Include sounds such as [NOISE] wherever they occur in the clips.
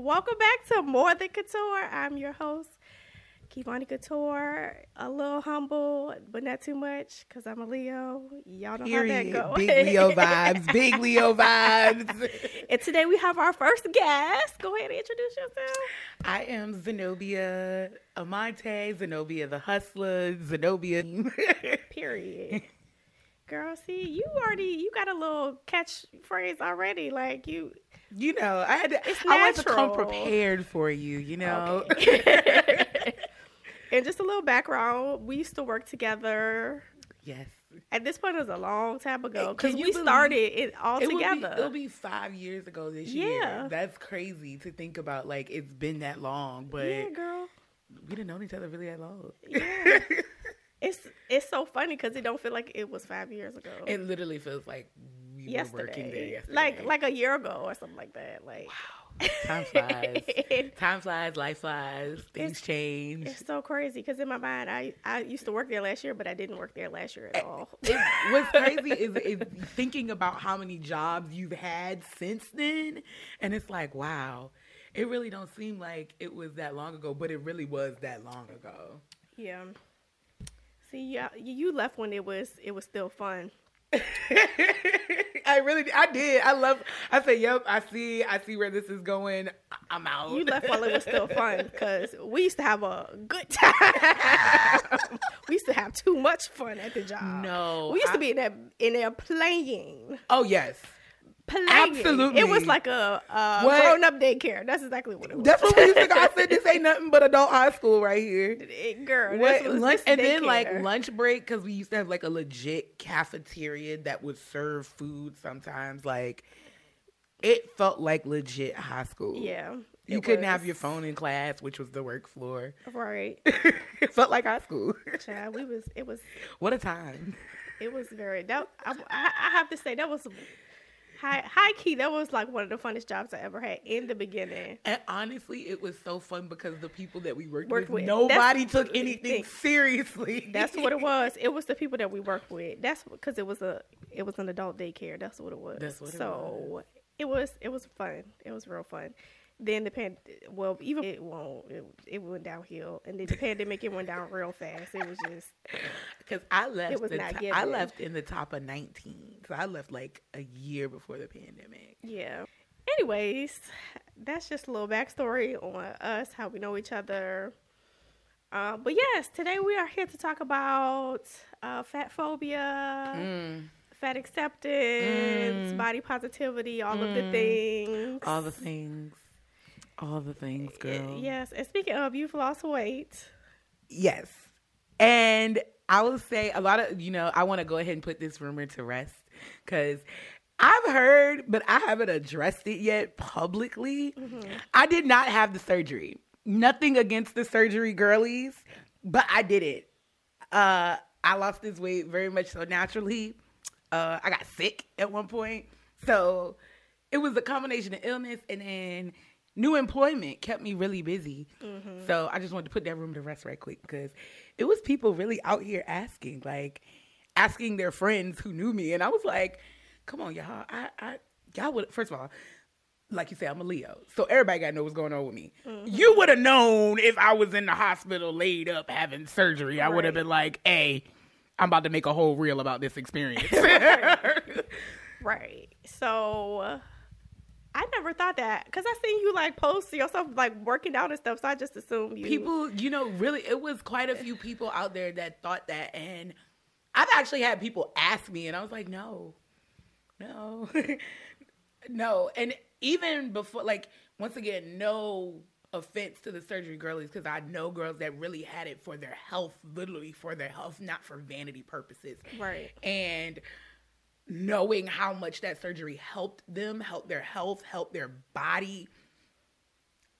Welcome back to More Than Couture. I'm your host, Kevonni Couture. A little humble, but not too much, because I'm a Leo. Y'all know Period. how that goes. Big Leo [LAUGHS] vibes. Big Leo vibes. [LAUGHS] and today we have our first guest. Go ahead and introduce yourself. I am Zenobia Amante, Zenobia the Hustler, Zenobia. [LAUGHS] Period. Girl, see, you already you got a little catchphrase already. Like you you know, I had to, It's I want to come natural. prepared for you, you know. Okay. [LAUGHS] [LAUGHS] and just a little background. We used to work together. yes. At this point, it was a long time ago because we started it all It will be, together. it'll be five years ago this Yeah. year. That's crazy to think about. Like it's been that long, but yeah, girl. we didn't know each other really that long. Yeah. [LAUGHS] It's it's so funny because it don't feel like it was five years ago. it literally feels like we were working there yesterday, yesterday. like like a year ago or something like that. Like wow, time flies. [LAUGHS] Time flies, life flies, things It's- change. It's so crazy because in my mind, I I used to work there last year, but I didn't work there last year at eh, all. It, what's [LAUGHS] crazy is, is thinking about how many jobs you've had since then, and it's like, wow, it really don't seem like it was that long ago, but it really was that long ago. yeah. See, yeah, you left when it was it was still fun. [LAUGHS] I really, I did. I love. I said, "Yep, I see. I see where this is going. I'm out." You left while it was still fun [LAUGHS] because we used to have a good time. [LAUGHS] we used to have too much fun at the job. No, we used I- to be in there in there playing. Oh yes, Playing. Absolutely. It was like a, a grown up daycare. That's exactly what it was. that's what we used to. go. I said, "This ain't nothing but adult high school right here." [LAUGHS] It- girl. What, was lunch, and then like lunch break because we used to have like a legit cafeteria that would serve food sometimes. Like it felt like legit high school. Yeah. you couldn't have your phone in class, which was the work floor. Right. [LAUGHS] it felt like high school. [LAUGHS] Child, we was it was what a time! it was very that I I have to say that was high high key that was like one of the funnest jobs I ever had in the beginning. And honestly, it was so fun because the people that we worked, Worked with, with. nobody That's- took anything seriously. That's what it [LAUGHS] was. It was the people that we worked with. That's because it was a it was an adult daycare. That's what it was. That's what it so it was it was fun. It was real fun. Then the pan well even it won't it, it went downhill and then the pandemic it went down real fast. It was just [LAUGHS] Because I left, it was not to- I left in the top of nineteen, so I left like a year before the pandemic. yeah. Anyways, that's just a little backstory on us, how we know each other. Uh, but yes, today we are here to talk about uh, fat phobia, Mm. fat acceptance, Mm. body positivity, all of the Mm. things. All the things, all the things, girl. Yes, and speaking of, you've lost weight. Yes. And I will say a lot of, you know, I want to go ahead and put this rumor to rest because I've heard, but I haven't addressed it yet publicly. I did not have the surgery. Nothing against the surgery girlies, but I did it. Uh, I lost this weight very much so naturally. Uh, I got sick at one point. So it was a combination of illness and then new employment kept me really busy. So I just wanted to put that room to rest right quick because it was people really out here asking, like asking their friends who knew me. And I was like, come on, y'all. I, I y'all would first of all, like you said, I'm a Leo. So everybody gotta know what's going on with me. You would have known if I was in the hospital laid up having surgery. I would have been like, hey, I'm about to make a whole reel about this experience. [LAUGHS] [LAUGHS] Right. So uh, I never thought that because I seen you like post yourself like working out and stuff. So I just assumed you. people, you know, really, it was quite a few people out there that thought that. And I've actually had people ask me, and I was like, no, no, [LAUGHS] no. And even before, like, once again, no offense to the surgery girlies, because I know girls that really had it for their health, literally for their health, not for vanity purposes. Right. And knowing how much that surgery helped them, helped their health, helped their body,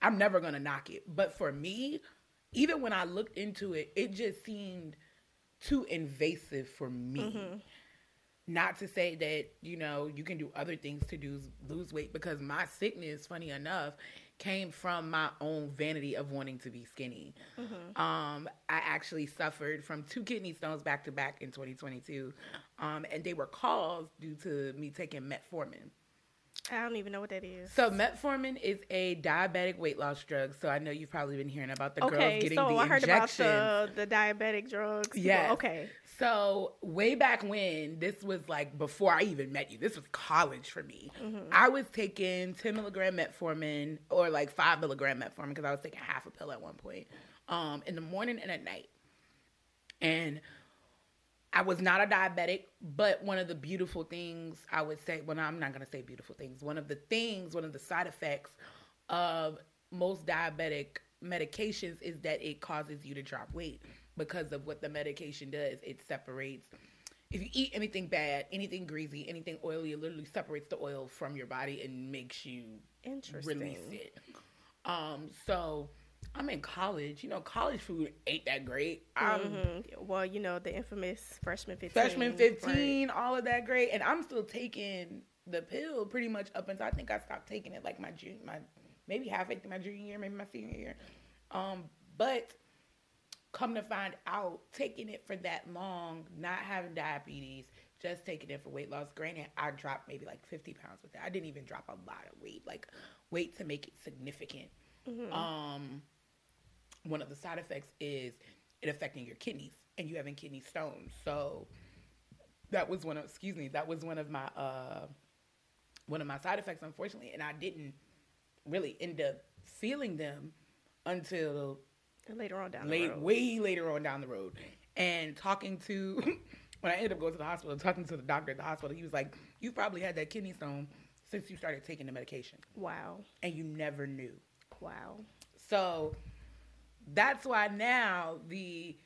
I'm never gonna knock it. But for me, even when I looked into it, it just seemed too invasive for me. Mm-hmm. Not to say that, you know, you can do other things to do lose weight because my sickness, funny enough, came from my own vanity of wanting to be skinny. Um, I actually suffered from two kidney stones back to back in 2022. Um, and they were caused due to me taking metformin. I don't even know what that is. So metformin is a diabetic weight loss drug. So I know you've probably been hearing about the girls okay, getting so the I heard injections. about the the diabetic drugs. Yeah. Okay. So way back when, this was like before I even met you. This was college for me. Mm-hmm. I was taking 10 milligram metformin or like five milligram metformin because I was taking half a pill at one point, um, in the morning and at night. And I was not a diabetic, but one of the beautiful things I would say, well, no, I'm not going to say beautiful things. One of the things, one of the side effects of most diabetic medications is that it causes you to drop weight because of what the medication does. It separates, if you eat anything bad, anything greasy, anything oily, it literally separates the oil from your body and makes you Interesting. release it. Um, so I'm in college. You know, college food ain't that great. I'm Mhm. Well, you know the infamous freshman fifteen. freshman right. 15, all of that great. And I'm still taking the pill pretty much up until I think I stopped taking it like my junior, my maybe halfway through my junior year, maybe my senior year. Um, but come to find out, taking it for that long, not having diabetes, just taking it for weight loss. Granted, I dropped maybe like 50 pounds with it. I didn't even drop a lot of weight, like weight to make it significant. Um, one of the side effects is it affecting your kidneys and you having kidney stones. So that was one of excuse me, that was one of my uh one of my side effects unfortunately and I didn't really end up feeling them until later on down the road. way later on down the road. And talking to [LAUGHS] when I ended up going to the hospital, talking to the doctor at the hospital, he was like, You probably had that kidney stone since you started taking the medication Wow. and you never knew. Wow. So that's why now the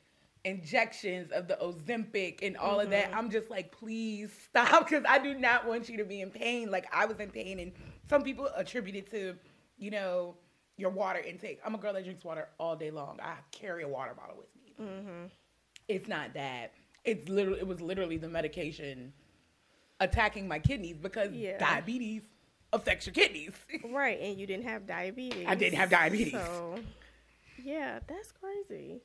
injections of the Ozempic and all of that, mm-hmm. I'm just like, please stop because I do not want you to be in pain. Like I was in pain, and some people attribute it to, you know, your water intake. I'm a girl that drinks water all day long. I carry a water bottle with me. Mm-hmm. It's not that. It's literally. It was literally the medication attacking my kidneys because Yeah. diabetes affects your kidneys. [LAUGHS] Right, and you didn't have diabetes. I didn't have diabetes. So, yeah, that's crazy.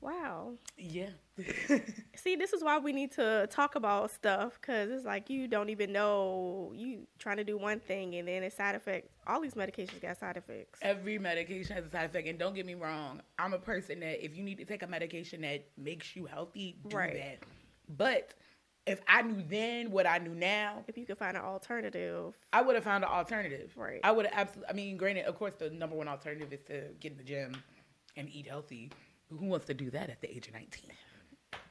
Wow. yeah. [LAUGHS] [LAUGHS] See, this is why we need to talk about stuff because it's like you don't even know you trying to do one thing and then it's side effects. All these medications got side effects. Every medication has a side effect, and don't get me wrong. I'm a person that if you need to take a medication that makes you healthy, do Right. that. But if I knew then what I knew now, If you could find an alternative, I would have found an alternative. Right. I would have absolutely. I mean, granted, of course, the number one alternative is to get in the gym and eat healthy. Who wants to do that at the age of 19?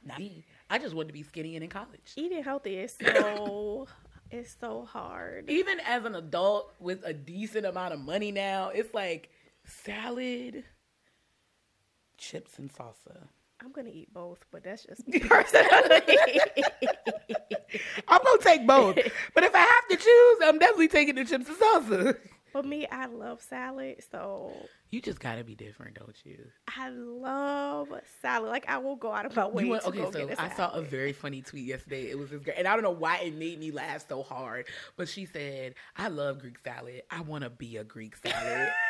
Not me. I just wanted to be skinny and in college. eating healthy is so [LAUGHS] it's so hard. Even as an adult with a decent amount of money now, it's like salad, chips, and salsa. I'm gonna eat both, but that's just me [LAUGHS] personally. I'm gonna take both, but if I have to choose, I'm definitely taking the chips and salsa. For me, I love salad, so You just gotta be different, don't you? I love salad. Like I will go out of my way want, to okay, go so get a I saw a very funny tweet yesterday. It was this girl, and I don't know why it made me laugh so hard, but she said, "I love Greek salad. I want to be a Greek salad." [LAUGHS]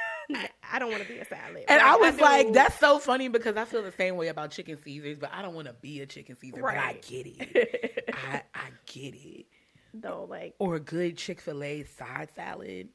I don't want to be a salad. And but I was do- like, that's so funny because I feel the same way about chicken Caesars, but I don't want to be a chicken Caesar, but I get it. [LAUGHS] I, I get it. though, like Or a good Chick fil A side salad,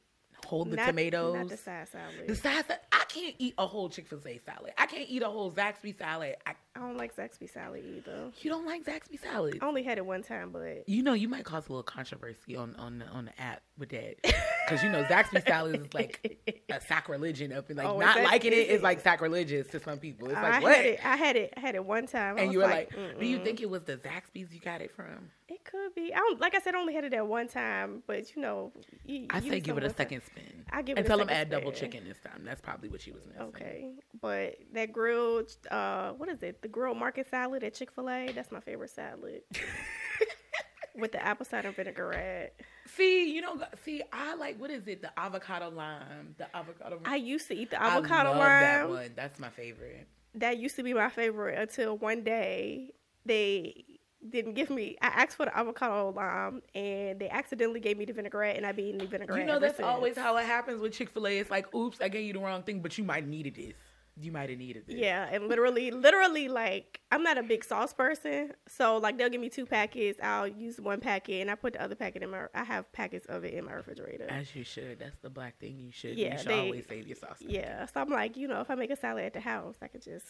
hold the not, tomatoes. not the side salad. The side salad, I can't eat a whole Chick fil A salad. I can't eat a whole Zaxby salad. I, I don't like Zaxby salad either. you don't like Zaxby salad? I only had it one time, but You know, you might cause a little controversy on on the, on the app with that, because you know Zaxby salad is like a [LAUGHS] sacrilegion up and like Oh, not that- liking it is like sacrilegious to some people. It's I like what? had it. I had it. I had it one time. I and you were like, do you think it was the Zaxby's you got it from? it could be? I don't. Like I said, I only had it at one time, but you know, you, I you say give it a second spin. I give and it a tell them add double chicken this time. That's probably what she was missing. Okay, but that grilled, uh, what is it? The grilled market salad at Chick Fil A. That's my favorite salad. [LAUGHS] With the apple cider vinaigrette. See, you know, see, I like what is it? The avocado lime. The avocado. I used to eat the I avocado love lime. that one. That's my favorite. that used to be my favorite until one day they didn't give me. I asked for the avocado lime and they accidentally gave me the vinaigrette, and I be eating the vinaigrette. You know, that's always how it happens with Chick Fil A. It's like, oops, I gave you the wrong thing, but you might needed this. You might have needed this. Yeah, and literally, literally, like I'm not a big sauce person, so like they'll give me two packets. I'll use one packet, and I put the other packet in my. I have packets of it in my refrigerator. As you should. That's the black thing you should. Yeah, you should they- always save your sauce. Yeah, so I'm like, you know, if I make a salad at the house, I could just.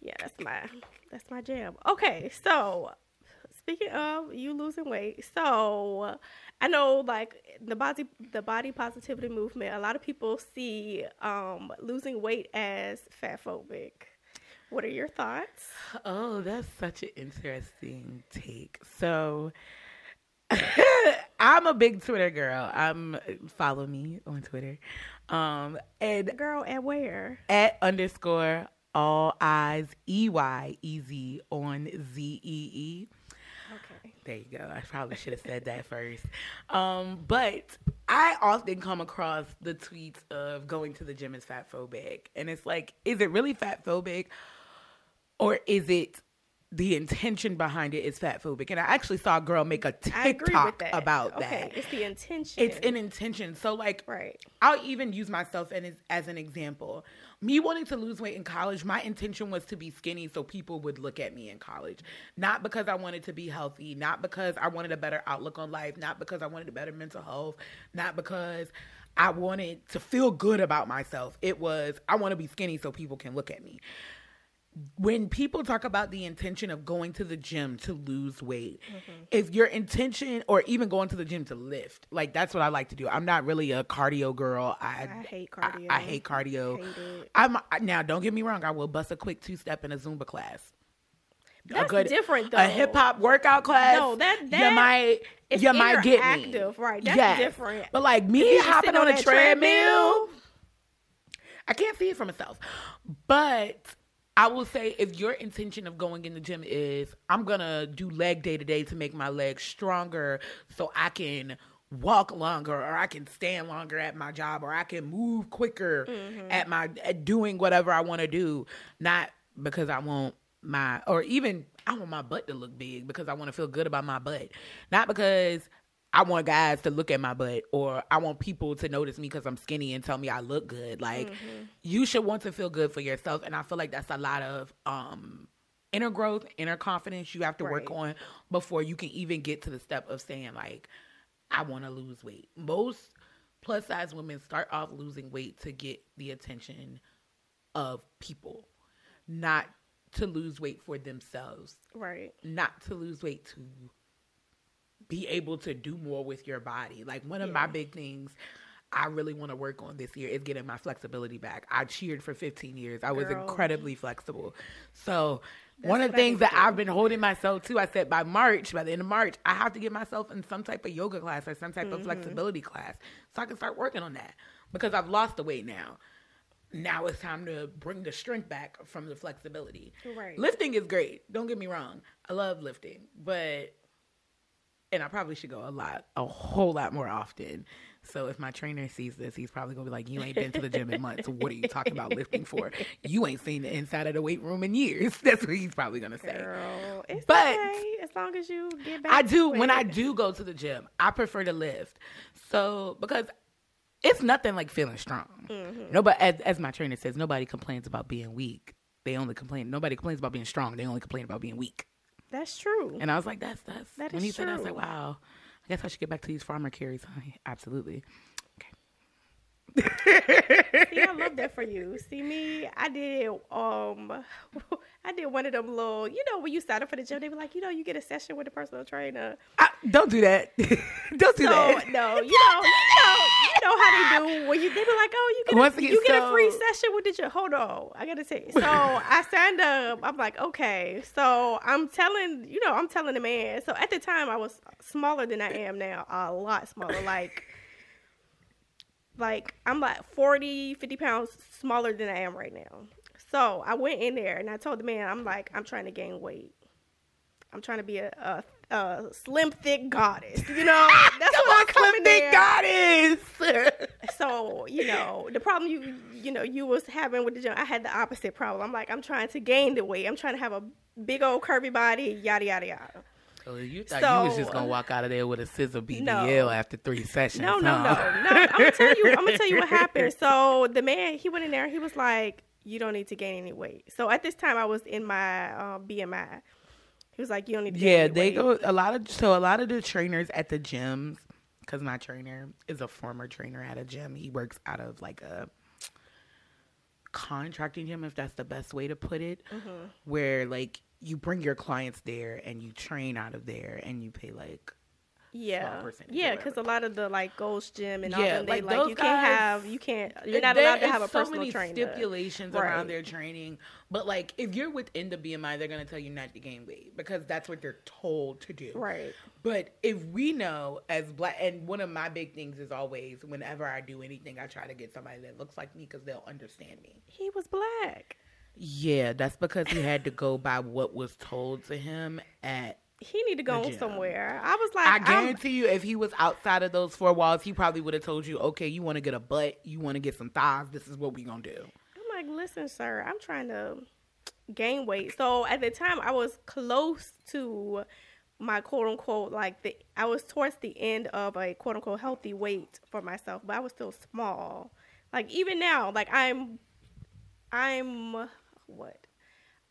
Yeah, that's my that's my jam. Okay, so speaking of you losing weight, so I know like the body the body positivity movement. A lot of people see um, losing weight as fat phobic. What are your thoughts? Oh, that's such an interesting take. So, [LAUGHS] I'm a big Twitter girl. I'm follow me on Twitter, um, and Girl, at where? at underscore all eyes e y e z on z e e. There you go. I probably should have said that first. Um, but I often come across the tweets of going to the gym is fat phobic. And it's like, is it really fat phobic? Or is it the intention behind it is fat phobic? And I actually saw a girl make a TikTok that. about okay, that. it's the intention. It's an intention. So like right. I'll even use myself as, as an example. Me wanting to lose weight in college, my intention was to be skinny so people would look at me in college. Not because I wanted to be healthy, not because I wanted a better outlook on life, not because I wanted a better mental health, not because I wanted to feel good about myself. It was, I want to be skinny so people can look at me when people talk about the intention of going to the gym to lose weight, mm-hmm. if your intention or even going to the gym to lift, like that's what I like to do. I'm not really a cardio girl. I I hate cardio. I hate cardio. Hate. I'm now. Don't get me wrong. I will bust a quick two step in a Zumba class. That's different, though. A hip hop workout class. No, that- you that- might it's you might get me. interactive, right, that's different. But like me hopping on, on a treadmill, treadmill- I can't see it for myself. But I will say if your intention of going in the gym is I'm gonna do leg day to day to make my legs stronger so I can walk longer or I can stand longer at my job or I can move quicker mm-hmm. at my at doing whatever I want to do, not because I want my or even I want my butt to look big because I want to feel good about my butt. Not because I want guys to look at my butt or I want people to notice me because I'm skinny and tell me I look good. Like you should want to feel good for yourself. And I feel like that's a lot of um inner growth, inner confidence you have to work on before you can even get to the step of saying like, I want to lose weight. Most plus size women start off losing weight to get the attention of people, not to lose weight for themselves Right. not to lose weight to be able to do more with your body. Like one of my big things I really want to work on this year is getting my flexibility back. I cheered for 15 years. I was Girl. incredibly flexible. So one of the things that do. I've been holding myself to, I said by March, by the end of March, I have to get myself in some type of yoga class or some type Mm-hmm. of flexibility class so I can start working on that because I've lost the weight now. Now it's time to bring the strength back from the flexibility. Right. Lifting is great. Don't get me wrong. I love lifting, but and I probably should go a lot, a whole lot more often. So if my trainer sees this, he's probably gonna be like, "You ain't been to the gym in months. What are you talking about lifting for? You ain't seen the inside of the weight room in years." [LAUGHS] That's what he's probably gonna say. Girl, it's But- okay as long as you get back. I do when I do go to the gym. I prefer to lift. So because it's nothing like feeling strong. Mm-hmm. Nobody, as, as my trainer says, nobody complains about being weak. They only complain. Nobody complains about being strong. They only complain about being weak. That's true. And I was like, that's that's That when he said that, I was like, wow. I guess I should get back to these farmer carries. Absolutely. Okay. [LAUGHS] See, I love that for you. See me, I did um [LAUGHS] I did one of them little you know when you sign up for the gym, they be like, you know, you get a session with a personal trainer. I, don't do that. [LAUGHS] don't do So that. no, you know, you know, you know how they do when you they be like, oh, you get Once a, again, you get a free session with the gym. Hold on, I gotta tell you. So [LAUGHS] I signed up. I'm like, okay. So I'm telling, you know, I'm telling the man. So at the time, I was smaller than I am now, a lot smaller, like. Like I'm like 40, 50 pounds smaller than I am right now. So I went in there and I told the man, I'm like, I'm trying to gain weight. I'm trying to be a, a, a slim, thick goddess. You know, [LAUGHS] that's Come what on, I come Slim in Goddess. [LAUGHS] So you know, the problem you you know you was having with the gym, I had the opposite problem. I'm like, I'm trying to gain the weight. I'm trying to have a big old curvy body. Yada yada yada. So you thought So- you was just gonna walk out of there with a scissor BBL No. after three sessions? No, no, no, huh? no. I'm gonna tell you. I'm gonna tell you what [LAUGHS] happened. So the man, he went in there. He was like, "You don't need to gain any weight." So at this time, I was in my uh, BMI. He was like, "You don't need to." Gain Yeah, any they weight." go a lot of so a lot of the trainers at the gyms because my trainer is a former trainer at a gym. He works out of like a contracting gym, if that's the best way to put it, Mm-hmm. where like you bring your clients there and you train out of there and you pay like Yeah, percentage yeah, because a lot of the like Ghost Gym and all Yeah, them, they like, like, those you can't have, you can't, you're not allowed to have a so personal many trainer. stipulations Right. around their training, but like if you're within the BMI, they're gonna tell you not to gain weight because that's what they're told to do. Right. But if we know as black, and one of my big things is always whenever I do anything, I try to get somebody that looks like me because they'll understand me. He was black. Yeah, that's because he had to go by what was told to him at. He need to go somewhere. I was like, I I'm- guarantee you, if he was outside of those four walls, he probably would have told you, "Okay, you want to get a butt, you want to get some thighs. This is what we gonna do." I'm like, listen, sir, I'm trying to gain weight. So at the time, I was close to my quote unquote like the I was towards the end of a quote unquote healthy weight for myself, but I was still small. Like even now, like I'm, I'm what?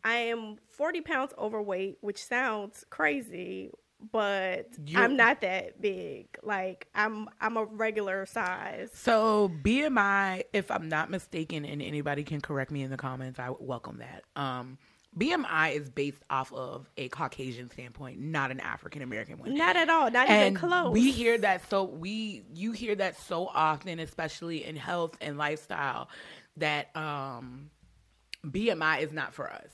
I am 40 pounds overweight, which sounds crazy, but You- I'm not that big. Like I'm, I'm a regular size. So BMI, if I'm not mistaken, and anybody can correct me in the comments, I welcome that. Um, BMI is based off of a Caucasian standpoint, not an African American one. Not at all. Not and even close. we hear that so we you hear that so often, especially in health and lifestyle, that um, BMI is not for us.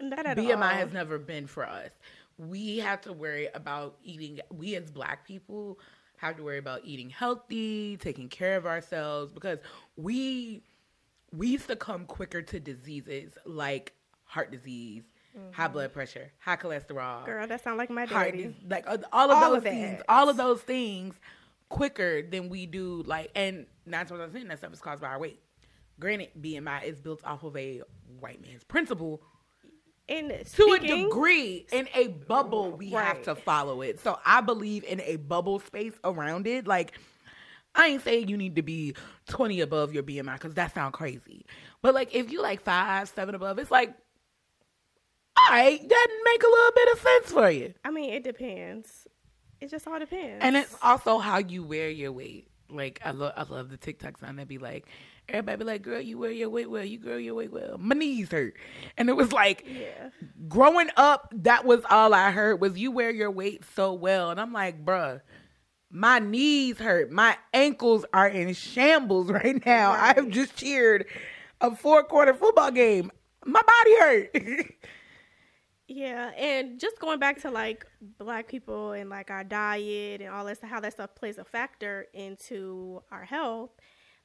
Not at BMI all. has never been for us. We have to worry about eating. We as Black people have to worry about eating healthy, taking care of ourselves because we we succumb quicker to diseases like heart disease, high blood pressure, high cholesterol, Mm-hmm. Girl, that sound like my daddy. dis- like uh, all of All those of things, all of those things quicker than we do like and nine times out of ten that stuff is caused by our weight. Granted, BMI is built off of a white man's principle And to a degree in a bubble we have to follow it. So i believe in a bubble space around it. Like i ain't saying you need to be 20 above your bmi because that sounds crazy. But like if you like five seven above it's like all right that make a little bit of sense for you. I mean, it depends. It just all depends. and it's also how you wear your weight. Like i love i love the tiktoks on that be like everybody be like girl you wear your weight well you grow your weight well my knees hurt and it was like yeah. growing up, that was all I heard was you wear your weight so well. And I'm like, bruh, my knees hurt. My ankles are in shambles [LAUGHS] right now. I have just cheered a four quarter football game. My body hurt. [LAUGHS] Yeah, and just going back to like black people and like our diet and all that, how that stuff plays a factor into our health.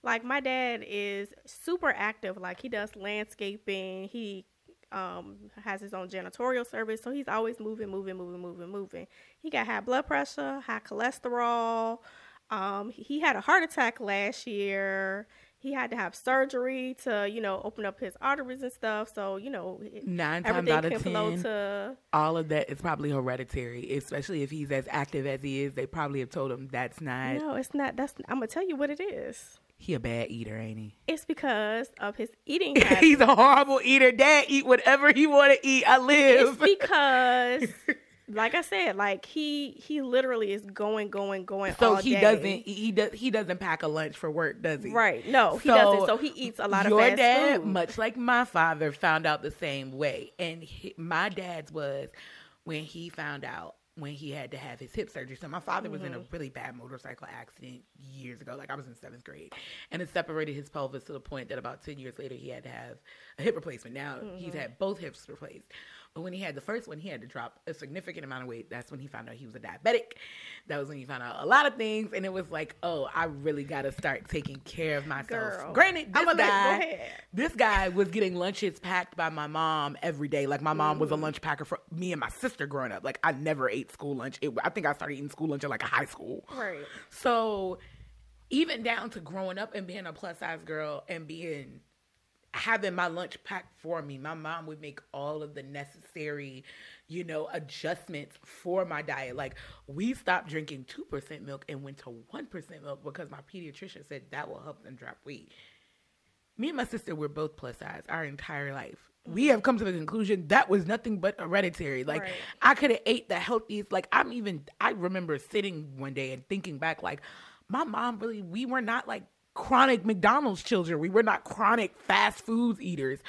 Like my dad is super active. Like he does landscaping. He um has his own janitorial service, so he's always moving, moving, moving, moving, moving. He got high blood pressure, high cholesterol. Um, he had a heart attack last year. He had to have surgery to, you know, open up his arteries and stuff. So, you know, Nine times out of 10, to All of that is probably hereditary, especially if he's as active as he is. They probably have told him that's not. no it's not that's i'm gonna tell you what it is He a bad eater, ain't he? it's because of his eating habits [LAUGHS] He's a horrible eater. Dad eat whatever he want to eat. I live. it's because [LAUGHS] like i said like he he literally is going going going so all he day. doesn't he, he does he doesn't pack a lunch for work, does he? right no he So, doesn't so he eats a lot of your fast dad, food much like my father, found out the same way. And he, my dad's was when he found out when he had to have his hip surgery. So my father was in Mm-hmm. a really bad motorcycle accident years ago. Like I was in seventh grade, and it separated his pelvis to the point that about ten years later he had to have a hip replacement. Now he's Mm-hmm. had both hips replaced. But when he had the first one, he had to drop a significant amount of weight. That's when he found out he was a diabetic. That was when he found out a lot of things, and it was like, oh, I really got to start taking care of myself. Girl. Granted, this I'ma let- go guy, this guy was getting lunches packed by my mom every day. Like my mom Mm. was a lunch packer for me and my sister growing up. Like I never ate school lunch. It, I think I started eating school lunch at like a high school. right So even down to growing up and being a plus size girl and being having my lunch packed for me. My mom would make all of the necessary, you know, adjustments for my diet. Like we stopped drinking 2% milk and went to 1% milk because my pediatrician said that will help them drop weight. Me and my sister were both plus size our entire life. We mm-hmm. have come to the conclusion that was nothing but hereditary. Like Right. I could have ate the healthiest. Like I'm even. I remember sitting one day and thinking back, like my mom really. We were not like chronic McDonald's children. We were not chronic fast foods eaters.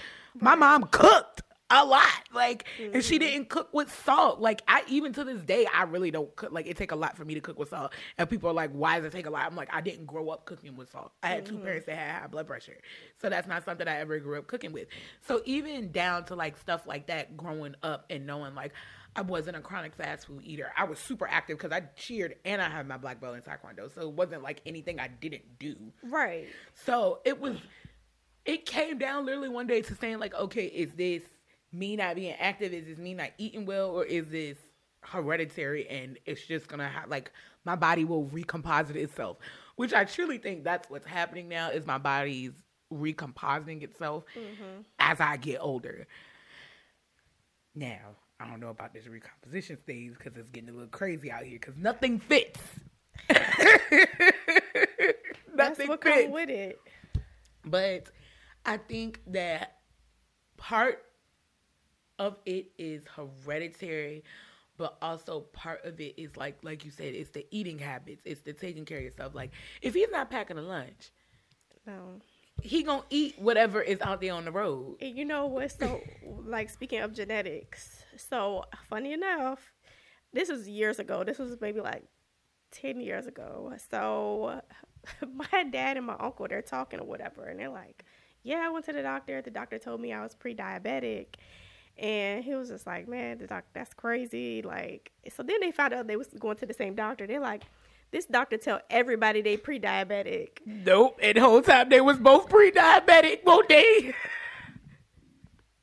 My mom cooked a lot, like, and she mm-hmm. didn't cook with salt. Like I even to this day, I really don't cook. Like it take a lot for me to cook with salt. And people are like, "Why does it take a lot?" I'm like, I didn't grow up cooking with salt. I had two mm-hmm. parents that had high blood pressure, so that's not something I ever grew up cooking with. So even down to like stuff like that, growing up and knowing like. I wasn't a chronic fast food eater. I was super active because I cheered and I had my black belt in taekwondo. So it wasn't like anything I didn't do. Right. So it was, it came down literally one day to saying like, okay, is this me not being active? Is this me not eating well, or is this hereditary and it's just gonna have like my body will recomposite itself? Which I truly think that's what's happening now is my body's recompositing itself mm-hmm. as I get older. Now I don't know about this recomposition stage because it's getting a little crazy out here because nothing fits. [LAUGHS] That's nothing what fits. with it. But I think that part of it is hereditary, but also part of it is like like you said, it's the eating habits, it's the taking care of yourself. Like if he's not packing a lunch, No. He gonna eat whatever is out there on the road. And you know what? so [LAUGHS] like speaking of genetics. So funny enough, this was years ago. This was maybe like ten years ago. So [LAUGHS] my dad and my uncle they're talking or whatever, and they're like, "Yeah, I went to the doctor. The doctor told me I was pre-diabetic." And he was just like, "Man, the doc, that's crazy." Like, so then they found out they was going to the same doctor. They're like, "This doctor tell everybody they pre-diabetic." Nope. And the whole time they was both pre-diabetic, won't they?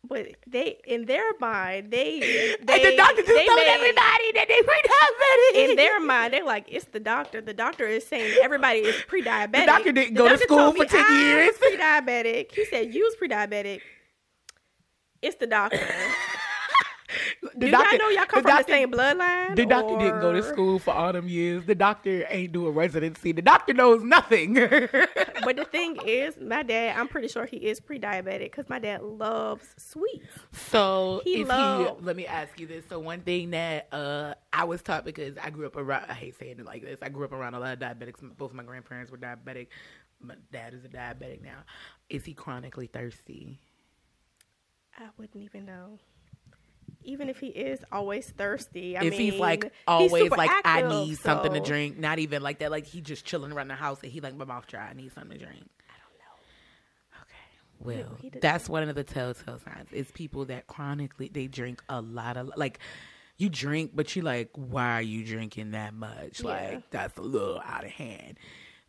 But they, in their mind, they, they [LAUGHS] and the doctor just they told made- everybody that they pre-diabetic. in their mind, they're like, it's the doctor. The doctor is saying everybody is pre-diabetic. The doctor didn't go to school for me 10 I was years. [LAUGHS] Pre-diabetic. He said you was pre-diabetic. It's the doctor. The Do y'all know y'all come the from doctor- the same bloodline? The doctor didn't go to school for all them years. The doctor ain't do a residency. The doctor knows nothing. [LAUGHS] But the thing is, my dad, I'm pretty sure he is pre-diabetic because my dad loves sweets. so He is love- he? Let me ask you this. So one thing that uh I was taught because I grew up around. I hate saying it like this. I grew up around a lot of diabetics. Both my grandparents were diabetic. My dad is a diabetic now. Is he chronically thirsty? I wouldn't even know. Even if he is always thirsty, I if mean, he's like always super like I active, need something to drink, not even like that. Like he just chilling around the house and he like my mouth dry. I need something to drink. I don't know. Okay, well, he that's one of the telltale signs. Is people that chronically they drink a lot of like you drink, but you like, why are you drinking that much? Yeah. Like that's a little out of hand.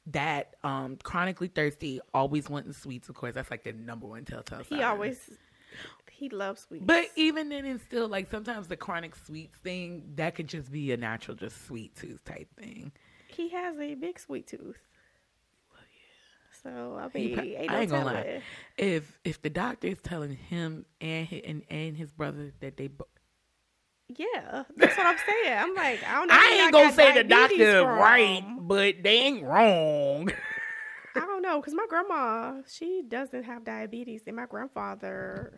That um chronically thirsty, always wanting sweets. Of course, that's like the number one telltale sign. He always he loves sweets. But even then, it's still like sometimes the chronic sweets thing that could just be a natural, just sweet tooth type thing. he has a big sweet tooth. So I mean, pro- ain't I no ain't gonna lie. If if the doctor is telling him and his, and, and his brother that they bo- Yeah, that's what I'm saying. I'm like, I don't know. I ain't y'all gonna say the doctor from. right, but they ain't wrong. I don't know, cause my grandma, she doesn't have diabetes, and my grandfather,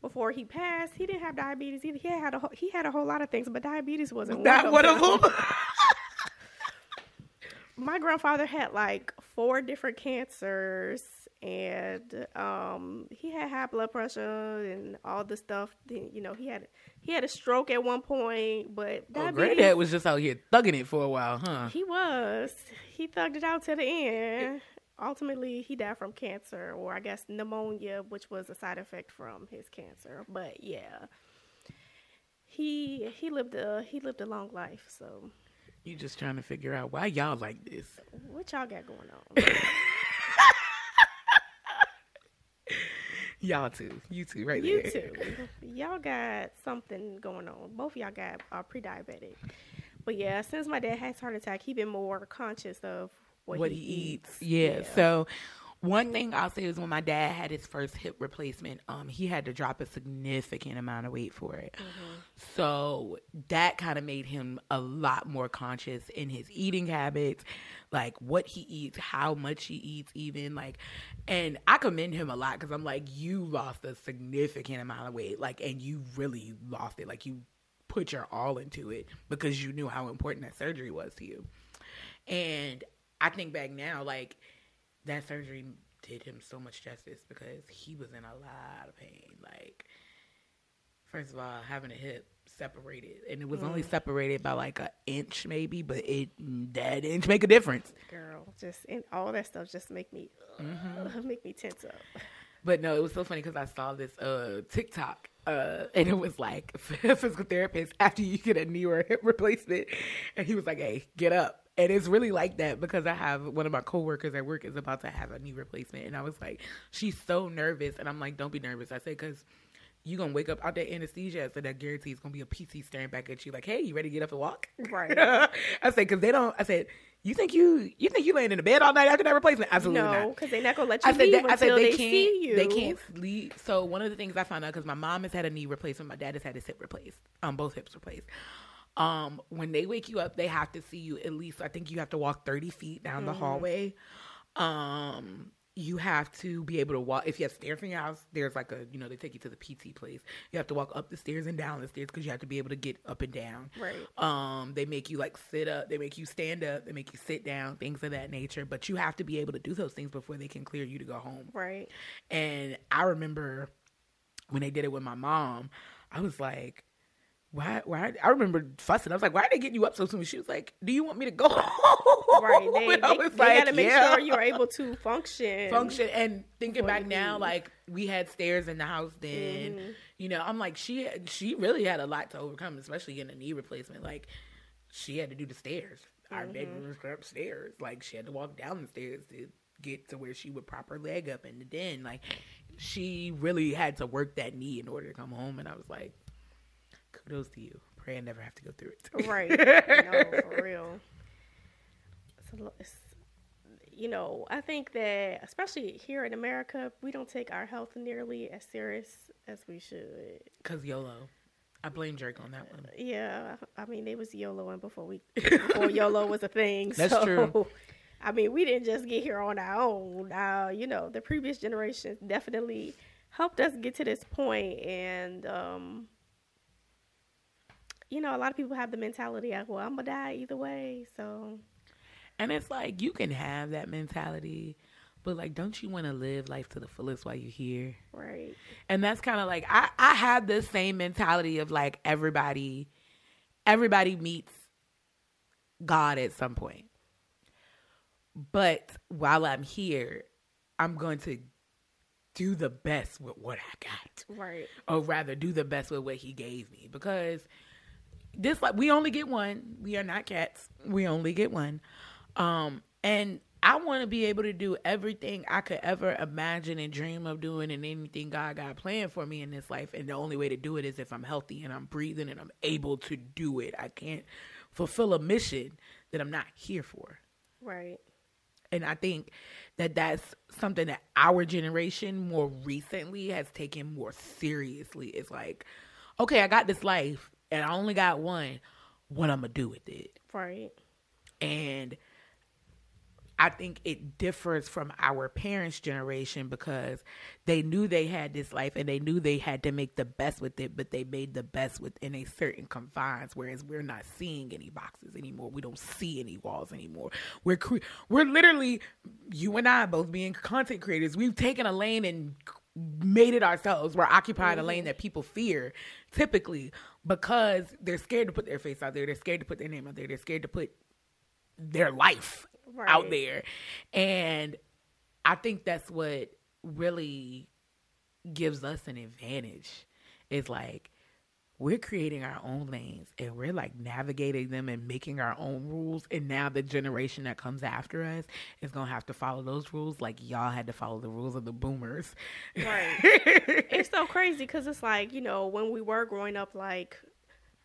before he passed, he didn't have diabetes either. He had a whole, he had a whole lot of things, but diabetes wasn't Not one of them. [LAUGHS] my grandfather had like four different cancers and um he had high blood pressure and all the stuff then you know he had he had a stroke at one point but Oh, granddad was just out here thugging it for a while, huh? he was he thugged it out to the end ultimately he died from cancer or i guess pneumonia which was a side effect from his cancer but yeah he he lived a he lived a long life so You just trying to figure out why y'all like this. what y'all got going on [LAUGHS] Y'all too. You too, right You there. too. Y'all got something going on. Both of y'all got are pre-diabetic. But yeah, since my dad has heart attack, he been more conscious of what, What, he, he eats. eats. Yeah. So One thing I'll say is when my dad had his first hip replacement, um, he had to drop a significant amount of weight for it. So that kind of made him a lot more conscious in his eating habits, like what he eats, how much he eats, even like. And I commend him a lot because I'm like, you lost a significant amount of weight, like, and you really lost it, like you put your all into it because you knew how important that surgery was to you. And I think back now, like that surgery did him so much justice because he was in a lot of pain. Like, first of all, having a hip separated, and it was only separated by like an inch, maybe, but it that inch make a difference. Girl, just and all that stuff just make me Mm-hmm. [LAUGHS] make me tense up. But no, it was so funny because I saw this uh TikTok. Uh, and it was like [LAUGHS] physical therapist after you get a knee or a hip replacement, and he was like, "Hey, get up." And it's really like that because I have one of my coworkers at work is about to have a knee replacement, and I was like, "She's so nervous," and I'm like, "Don't be nervous." I said, "Cause you're gonna wake up out that anesthesia, so that guarantee is gonna be a PT staring back at you like, hey, you ready to get up and walk?" Right. [LAUGHS] I said, "Cause they don't." I said, "You think you you think you laying in the bed all night after that replacement?" Absolutely not. No, because they're not gonna let you I said, leave that, I said they, they, can't. see you. They can't sleep. So one of the things I found out because my mom has had a knee replacement, my dad has had his hip replaced, um, both hips replaced. Um, when they wake you up, they have to see you at least. I think you have to walk thirty feet down the hallway. Um, you have to be able to walk. If you have stairs in your house, there's like a you know they take you to the PT place. You have to walk up the stairs and down the stairs because you have to be able to get up and down. Right. Um, they make you like sit up, they make you stand up, they make you sit down, things of that nature. But you have to be able to do those things before they can clear you to go home. Right. And I remember when they did it with my mom, I was like, why, why? I remember fussing. I was like, why are they getting you up so soon? She was like, do you want me to go home? Right. They, [LAUGHS] And I they, was they like, gotta make "Yeah." sure you're able to function. function and thinking back now leave. like we had stairs in the house then Mhm. you know i'm like she she really had a lot to overcome especially getting a knee replacement like she had to do the stairs our Mm-hmm. bedrooms were upstairs like she had to walk down the stairs to get to where she would prop her leg up in the den like she really had to work that knee in order to come home and i was like kudos to you pray i never have to go through it Right. [LAUGHS] no, for real. It's a, it's, you know, I think that especially here in America, we don't take our health nearly as serious as we should. because yolo i blame drake on that one Yeah, I mean, they was YOLOing before we [LAUGHS] before YOLO was a thing. That's so, true. [LAUGHS] I mean, we didn't just get here on our own. Uh, you know, the previous generations definitely helped us get to this point, and um, you know, a lot of people have the mentality of, "Well, I'm gonna die either way." So, And it's like you can have that mentality, but like, don't you want to live life to the fullest while you're here? right, And that's kind of like I I have the same mentality of like everybody, everybody meets God at some point. But while I'm here, I'm going to do the best with what I got right, or rather do the best with what he gave me because this like we only get one. We are not cats. We only get one. Um and i want to be able to do everything i could ever imagine and dream of doing and anything god got planned for me in this life. And the only way to do it is if i'm healthy and i'm breathing and i'm able to do it. I can't fulfill a mission that i'm not here for. Right, and I think that that's something that our generation more recently has taken more seriously. It's like, okay, I got this life and I only got one. What I'm to do with it? right, And I think it differs from our parents' generation because they knew they had this life and they knew they had to make the best with it, but they made the best within a certain confines. Whereas we're not seeing any boxes anymore. We don't see any walls anymore. We're cre- we're literally you and I both being content creators. We've taken a lane and made it ourselves. We're occupying a lane mm-hmm. that people fear typically because they're scared to put their face out there. They're scared to put their name out there. They're scared to put their life out there. And I think that's what really gives us an advantage. Is like we're creating our own lanes and we're like navigating them and making our own rules. And now the generation that comes after us is gonna have to follow those rules like y'all had to follow the rules of the boomers. right. [LAUGHS] it's so crazy because it's like you know when we were growing up, like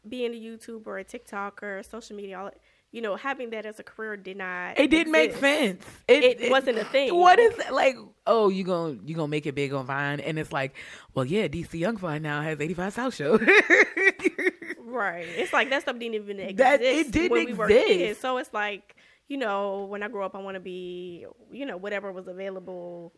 being a YouTuber, a TikToker, social media, all you know, having that as a career did not. It didn't make sense. It wasn't a thing. What is like? Oh, you gonna you gonna make it big on Vine? And it's like, well, yeah, DC Young Fly now has 85 South Show. [LAUGHS] Right. It's like that stuff didn't even exist. That- it didn't when we were exist. kids. So it's like, you know, when I grow up, I want to be, you know, whatever was available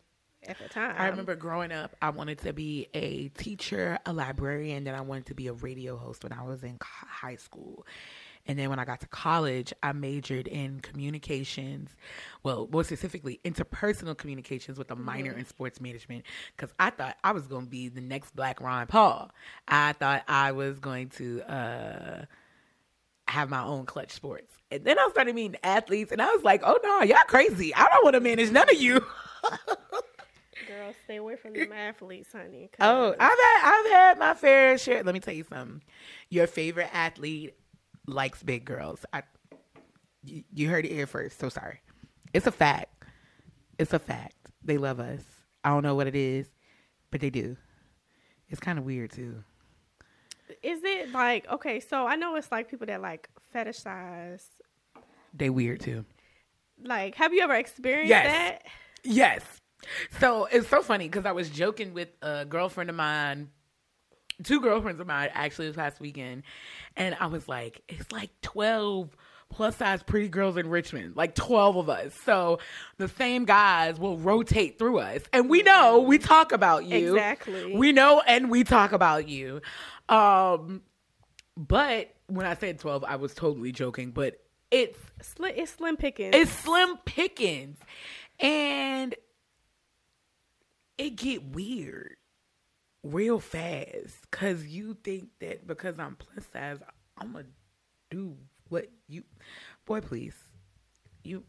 at the time. I remember growing up, I wanted to be a teacher, a librarian, then I wanted to be a radio host when I was in high school. And then when I got to college, I majored in communications, well, more specifically, interpersonal communications with a minor in sports management because I thought I was going to be the next Black Ron Paul. I thought I was going to uh, have my own Klutch Sports. And then I started meeting athletes, and I was like, oh no, y'all crazy. I don't want to manage none of you. Girl, stay away from them [LAUGHS] athletes, honey. Oh, I've had I've had my fair share. Let me tell you something. Your favorite athlete likes big girls. I you, heard it here first. So sorry. It's a fact. It's a fact. They love us. I don't know what it is, but they do. It's kind of weird too. is it like okay? So I know it's like people that like fetishize. They weird too. Like, have you ever experienced Yes. that? Yes. So it's so funny because I was joking with a girlfriend of mine, two girlfriends of mine actually this past weekend, and I was like, it's like 12 plus size pretty girls in Richmond, like 12 of us. So the same guys will rotate through us. And we know we talk about you. Exactly. We know and we talk about you. Um, but when I said 12, I was totally joking, but it's Slim, it's slim pickings. it's slim pickings. And it get weird real fast because you think that because I'm plus size, I'm gonna do what you, boy, please, you,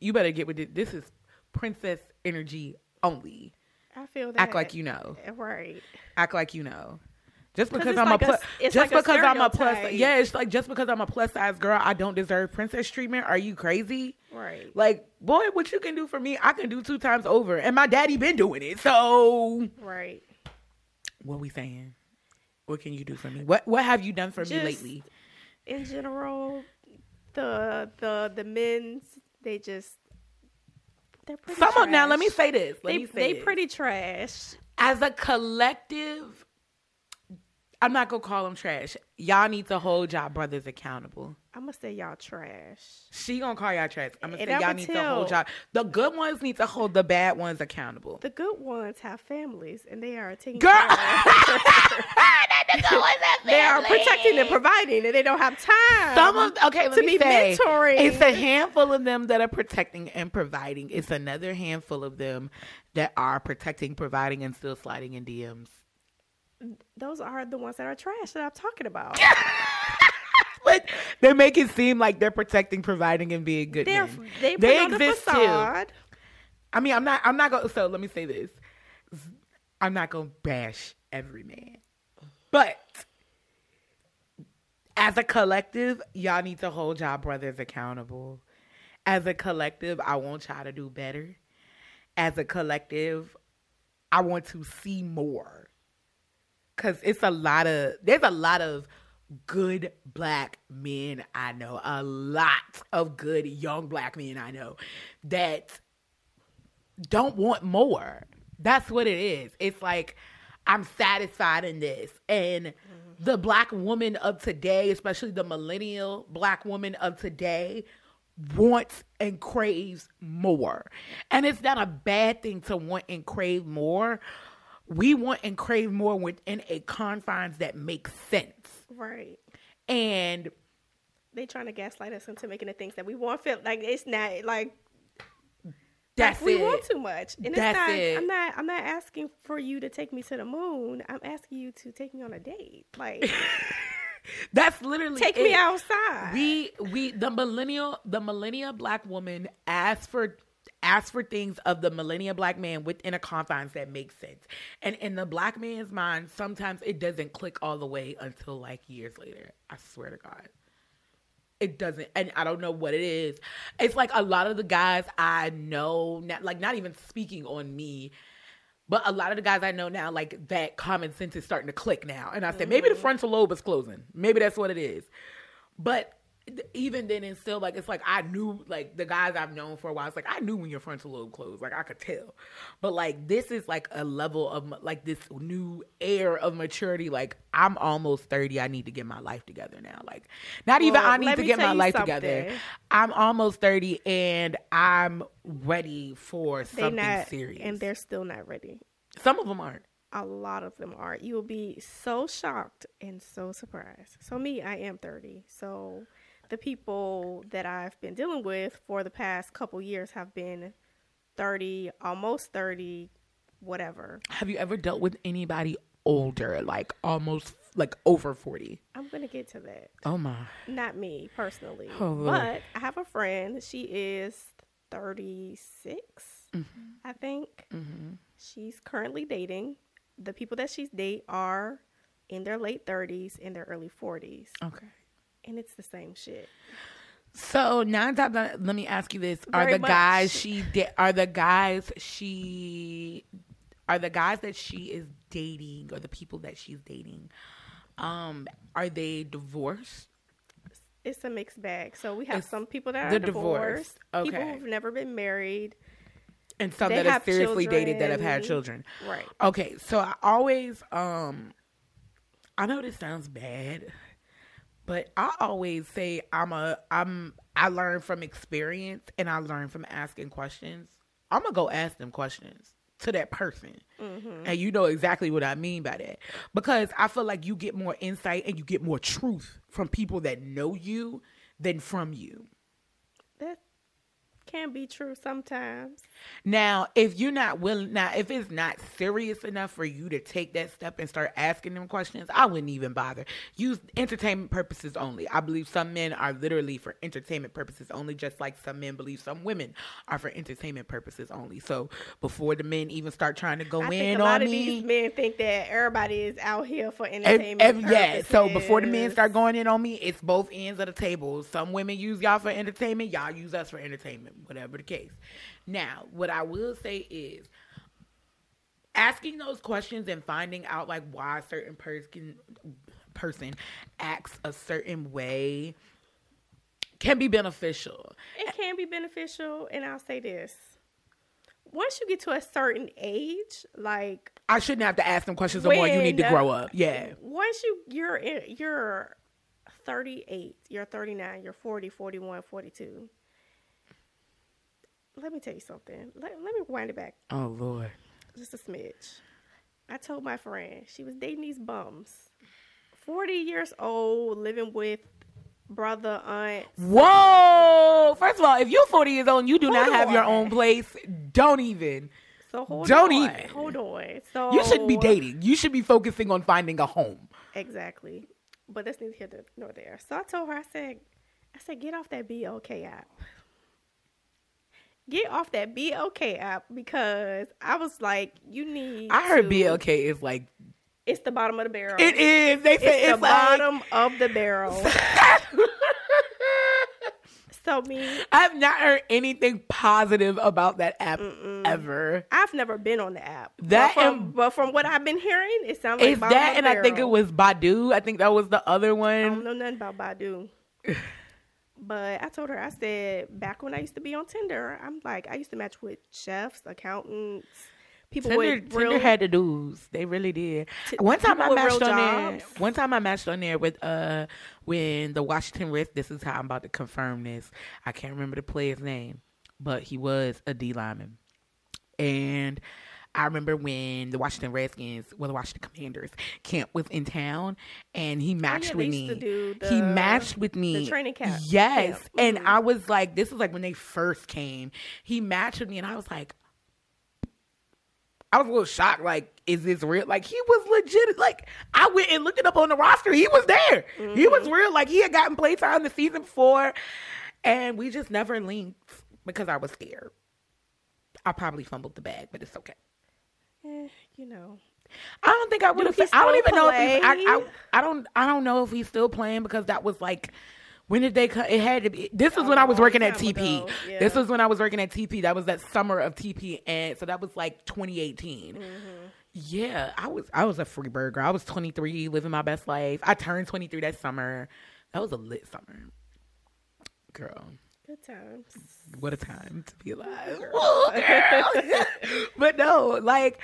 you better get with it. This is princess energy only. I feel that. Act like you know. Eh, right. Act like you know. Just 'Cause because I'm like a a plus, it's just like because I'm a plus, yeah, it's like just because I'm a plus size girl, I don't deserve princess treatment. Are you crazy? Right. Like, boy, what you can do for me, I can do two times over. And my daddy been doing it. So Right. What we saying? What can you do for me? What what have you done for me lately? in general, the the the men's they just they're pretty. Some of now, let me say this. Let they me say they this. pretty trash. as a collective, I'm not gonna call them trash. Y'all need to hold y'all brothers accountable. I'm gonna say y'all trash. She gonna call y'all trash. I'm gonna And say I'ma y'all need to hold y'all. The good ones need to hold the bad ones accountable. The good ones have families and they are taking Girl, care [LAUGHS] the good ones have they are protecting and providing and they don't have time. Some of okay, let to me be say, mentoring. It's a handful of them that are protecting and providing. It's another handful of them that are protecting, providing, and still sliding in DMs. Those are the ones that are trash that I'm talking about. [LAUGHS] But they make it seem like they're protecting, providing, and being good. They're men. they, put They on the exist too. I mean, I'm not. I'm not going. to So let me say this. I'm not going to bash every man, but as a collective, y'all need to hold y'all brothers accountable. As a collective, I want y'all to do better. As a collective, I want to see more. Cause it's a lot of there's a lot of good black men I know, a lot of good young black men I know that don't want more. That's what it is. It's like I'm satisfied in this. And mm-hmm. the black woman of today, especially the millennial black woman of today, wants and craves more. And it's not a bad thing to want and crave more. We want and crave more within a confines that make sense. Right. And They trying to gaslight us into making the things that we want feel like it's not like that's like we it. want too much. And That's it's not it. I'm not I'm not asking for you to take me to the moon. I'm asking you to take me on a date. Like [LAUGHS] That's literally take it. me outside. We we the millennial the millennial black woman asks for asks for things of the millennial black man within a confines that makes sense. And in the black man's mind, sometimes it doesn't click all the way until like years later. I swear to God. It doesn't, and I don't know what it is. It's like a lot of the guys I know, not, like not even speaking on me, but a lot of the guys I know now, like that common sense is starting to click now. And I said, maybe the mm-hmm. frontal lobe is closing. Maybe that's what it is. But even then and still like it's like I knew like the guys I've known for a while. It's like I knew when your frontal lobe closed, like I could tell. But like this is like a level of like this new air of maturity. Like I'm almost thirty. I need to get my life together now. Like not even I need to get my life something. together. I'm almost thirty and I'm ready for They something not, serious. and they're still not ready. Some of them aren't. A lot of them are. You will be so shocked and so surprised. So me, I am thirty. So the people that I've been dealing with for the past couple years have been thirty, almost thirty, whatever. Have you ever dealt with anybody older, like almost like over forty? I'm gonna get to that. Oh my. Not me personally, Oh, but I have a friend. She is 36, I think. Mm-hmm. She's currently dating. The people that she's date are in their late 30s and their early 40s, Okay. And it's the same shit. So nine times, out- let me ask you this: Are Very the much. guys she are the guys she are the guys that she is dating or the people that she's dating? Um, are they divorced? It's a mixed bag. So we have It's some people that the are divorced, divorce. people Okay. who've never been married. And some They that are have seriously dated that have had children. children. Right. Okay, so I always um I know this sounds bad, but I always say I'm a I'm I learn from experience and I learn from asking questions. I'm gonna go ask them questions to that person. Mm-hmm. And you know exactly what I mean by that. Because I feel like you get more insight and you get more truth from people that know you than from you. That can be true sometimes. Now, if you're not willing, now if it's not serious enough for you to take that step and start asking them questions, I wouldn't even bother. Use entertainment purposes only. I believe some men are literally for entertainment purposes only, just like some men believe some women are for entertainment purposes only. So before the men even start trying to go I in think a lot on of me, these men think that everybody is out here for Ev- entertainment. ev- yeah, so before the men start going in on me, it's both ends of the table. Some women use y'all for entertainment, y'all use us for entertainment, whatever the case. Now, what I will say is asking those questions and finding out like why a certain person person acts a certain way can be beneficial. it can be beneficial, and I'll say this: once you get to a certain age, like I shouldn't have to ask them questions no more. You need to grow up. Yeah. once you you're in, you're 38 you're 39 you're 40 41 42 let me tell you something let, let me wind it back Oh Lord. just a smidge i told my friend she was dating these bums 40 years old living with brother aunt Whoa! First of all, if you're 40 years old and you do not Hold have your own place, don't even. so hold Don't on even. hold on so You shouldn't be dating. You should be focusing on finding a home. exactly but that's neither here to- nor there so i told her i said i said get off that BLK app get off that BLK app because I was like, you need. I heard to- BLK is like It's the bottom of the barrel. it is. They say It's it's, the like, bottom of the barrel. [LAUGHS] so me, I've not heard anything positive about that app ever. I've never been on the app. That but from, and- but from what I've been hearing, it sounds like It's that, and the I think it was Badoo. I think that was the other one. I don't know nothing about Badoo. [SIGHS] [LAUGHS] But I told her, I said, back when I used to be on Tinder, I'm like, I used to match with chefs, accountants, people Tinder, with real. Tinder had the dudes. They really did. T- one time I matched on there. One time I matched on there with uh when the Washington Risk. This is how I'm about to confirm this. I can't remember the player's name, but he was a D lineman, and. I remember when the Washington Redskins, well, the Washington Commanders camp was in town, and he matched Oh, they with me. do he matched with me. the training camp- Yes, camp. and Mhm. I was like, this was like when they first came. He matched with me, and I was like, I was a little shocked. Like, is this real? Like, he was legit. Like, I went and looked it up on the roster. He was there. He Mm-hmm. was real. Like, he had gotten playtime the season before, and we just never linked because I was scared. I probably fumbled the bag, but it's okay. Eh, you know, I don't think I would have. I don't even know if he's, I. I, I don't. I don't know if he's still playing because that was like. When did they cut? It had to be. This was A when I was working at TP. yeah. This was when I was working at TP. That was that summer of TP, and so that was like 2018. Mm-hmm. Yeah, I was. I was a free burger. I was 23, living my best life. I turned 23 that summer. That was a lit summer. Girl. Good times. What a time to be alive. Ooh, [LAUGHS] girl. [LAUGHS] but no, like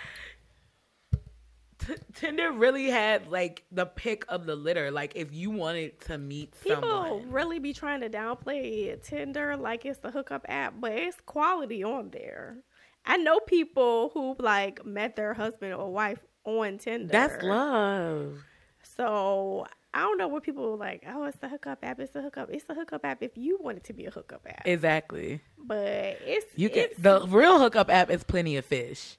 T- Tinder really had like the pick of the litter. Like if you wanted to meet People someone, really be trying to downplay Tinder like it's the hookup app, but it's quality on there. I know people who like met their husband or wife on Tinder. that's love. So I don't know what people like. Oh, it's the hookup app. It's the hookup. It's the hookup app if you want it to be a hookup app. Exactly. but it's You can it's the real hookup app is Plenty of Fish.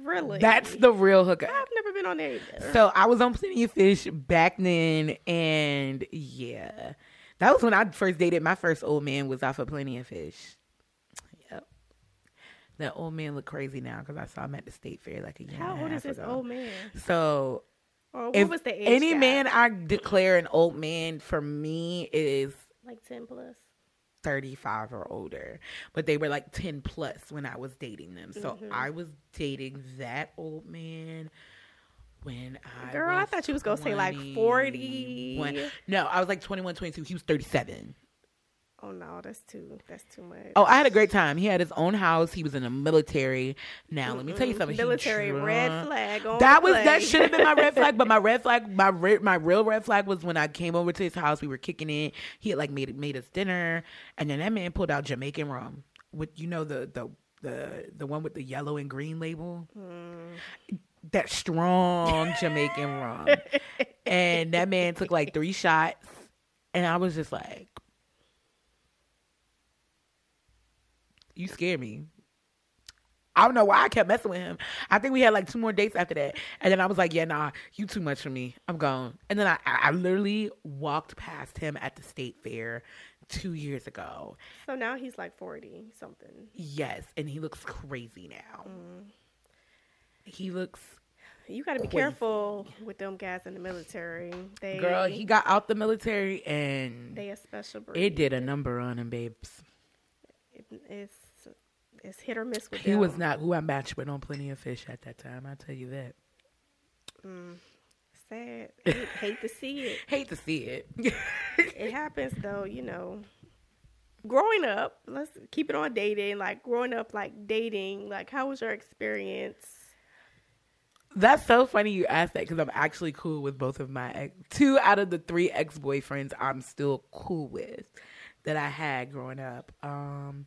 really That's the real hookup. I've never been on there either. So I was on Plenty of Fish back then, and yeah, that was when I first dated. My first old man was off of Plenty of Fish. Yep, that old man look crazy now because I saw him at the state fair like a year. How old is this ago. old man? So Or what if was the age? any gap? man I declare an old man for me is like ten plus. 35 or older, but they were like 10 plus when I was dating them. So Mm-hmm. I was dating that old man when I Girl, I thought you was gonna say, like, 40. 21. No, I was like 21, 22. He was 37. Oh no, that's too. That's too much. Oh, I had a great time. He had his own house. He was in the military. Now, let me tell you something. Military red flag. On That was that should have been my red flag, but my [LAUGHS] red flag, my re- my real red flag was when I came over to his house. We were kicking it. He had like made made us dinner, and then that man pulled out Jamaican rum with you know the the the the one with the yellow and green label. Mm. That strong Jamaican rum, [LAUGHS] and that man took like three shots, and I was just like, "You scare me." I don't know why I kept messing with him. I think we had like two more dates after that. And then I was like, yeah, nah, you too much for me. I'm gone. And then I, I literally walked past him at the state fair two years ago. So now he's like forty something. Yes. And he looks crazy now. Mm. He looks, You got to be careful with them guys in the military. They girl, he got out the military and they a special breed. it did a number on him, babes. It, it's it's hit or miss with him. He them. was not who I matched with on Plenty of Fish at that time. I'll tell you that. sad. hate, hate to see it. [LAUGHS] Hate to see it. It happens though, you know. Growing up, let's keep it on dating. Like growing up, like dating. Like how was your experience? That's so funny you asked that because I'm actually cool with both of my ex- two out of the three ex boyfriends. I'm still cool with that I had growing up. Um,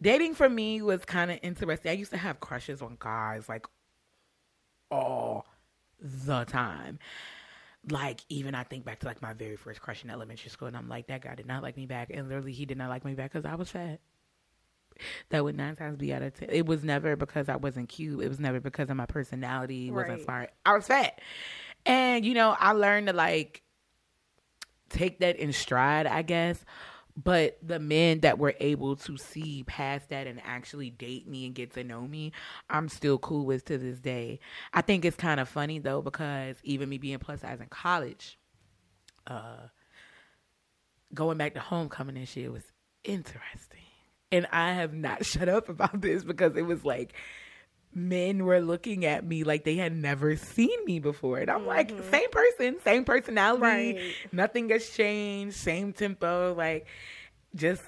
dating for me was kind of interesting. I used to have crushes on guys like all the time. Like even I think back to like my very first crush in elementary school, and I'm like, that guy did not like me back, and literally he did not like me back because I was fat. That would nine times be out of ten. It was never because I wasn't cute. It was never because of my personality. wasn't smart. I was fat, and you know I learned to like take that in stride, I guess. But the men that were able to see past that and actually date me and get to know me, I'm still cool with to this day. I think it's kind of funny though because even me being plus size in college, uh, going back to homecoming and shit was interesting. And I have not [LAUGHS] shut up about this because it was like men were looking at me like they had never seen me before. And I'm like, same person, same personality. Right. Nothing has changed, same tempo. Like, just,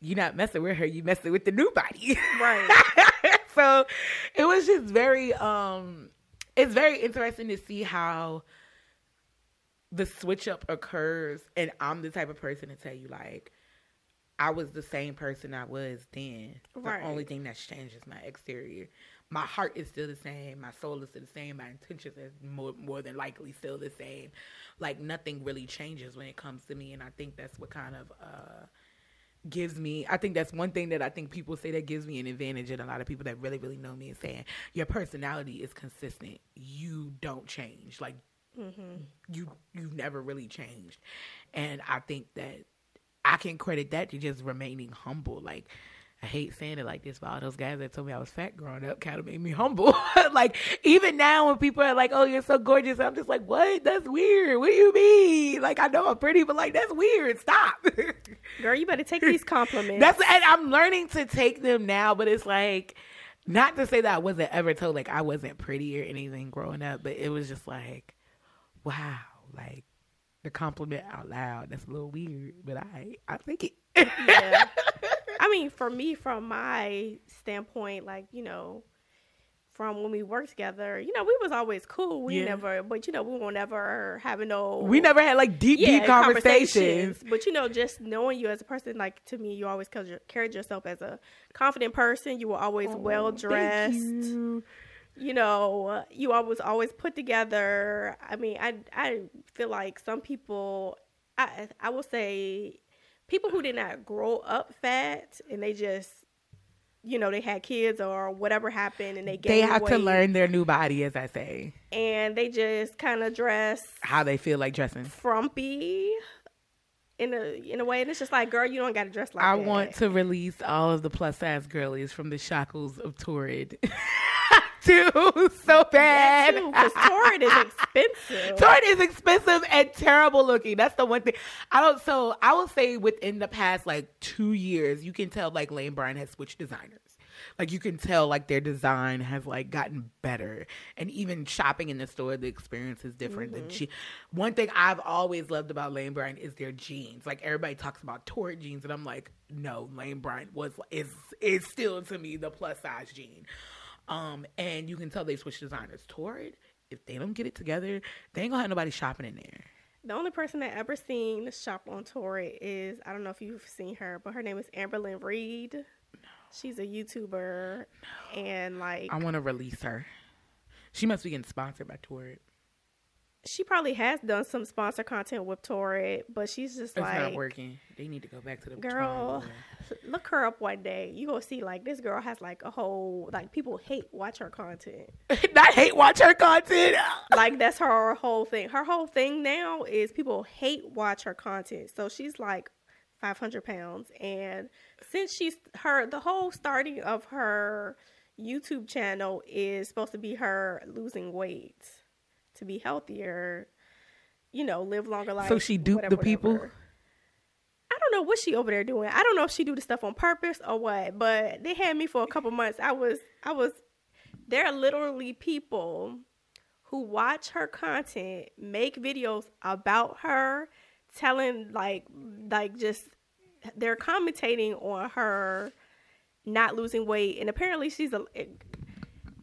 you're not messing with her, you messing with the new body. Right. [LAUGHS] so it was just very, um, it's very interesting to see how the switch up occurs. And I'm the type of person to tell you, like, I was the same person I was then. The only thing that's changed is my exterior. My heart is still the same. My soul is still the same. My intentions is more more than likely still the same. Like nothing really changes when it comes to me, and I think that's what kind of uh, gives me. I think that's one thing that I think people say that gives me an advantage, and a lot of people that really really know me is saying your personality is consistent. You don't change. Like you you've never really changed, and I think that I can credit that to just remaining humble. Like, I hate saying it like this, but all those guys that told me I was fat growing up kind of made me humble. [LAUGHS] like, even now when people are like, oh, you're so gorgeous, I'm just like, what? That's weird. What do you mean? Like, I know I'm pretty, but like, that's weird. Stop. [LAUGHS] Girl, you better take these compliments. that's, and I'm learning to take them now, but it's like, not to say that I wasn't ever told like I wasn't pretty or anything growing up, but it was just like, wow, like, the compliment out loud. That's a little weird, but I I think it. yeah. [LAUGHS] I mean, for me, from my standpoint, like you know, from when we worked together, you know, we was always cool. We Yeah. never, but you know, we won't ever having no. We never had like deep, yeah, deep conversations. But you know, just knowing you as a person, like to me, you always carried carried yourself as a confident person. You were always oh, well Oh, Thank dressed. You. know, you always always put together. I mean, I I feel like some people, I I will say, people who did not grow up fat and they just, you know, they had kids or whatever happened and they They have to learn their new body, as I say, and they just kind of dress how they feel like dressing. frumpy. In a in a way, and it's just like, girl, you don't got to dress like I that. want to release all of the plus size girlies from the shackles of Torrid. [LAUGHS] Too [LAUGHS] so bad. because Torrid is expensive. [LAUGHS] Torrid is expensive and terrible looking. That's the one thing. I don't. So I will say within the past like two years, you can tell like Lane Bryant has switched designers. Like you can tell like their design has like gotten better, and even shopping in the store, the experience is different. Mm-hmm. The je- one thing I've always loved about Lane Bryant is their jeans. Like everybody talks about Torrid jeans, and I'm like, no, Lane Bryant was is is still to me the plus size jean. Um, and you can tell they switched designers. Torrid, if they don't get it together, they ain't gonna have nobody shopping in there. The only person that ever seen shop on Torrid is I don't know if you've seen her, but her name is Amberlynn Reid. No. She's a YouTuber, no. and like I want to release her. She must be getting sponsored by Torrid. She probably has done some sponsor content with Torrid, but she's just It's like, not working. They need to go back to the girl, [LAUGHS] look her up one day. You gonna see like this girl has like a whole like people hate watch her content. [LAUGHS] Not hate watch her content. [LAUGHS] like that's her whole thing. Her whole thing now is people hate watch her content. So she's like 500 pounds, and since she's her, the whole starting of her YouTube channel is supposed to be her losing weight to be healthier. You know, live longer life. So she duped the people? whatever. I don't know what she over there doing. I don't know if she do the stuff on purpose or what. But they had me for a couple months. I was, I was. There are literally people who watch her content, make videos about her, telling like like just they're commentating on her not losing weight, and apparently she's a. It,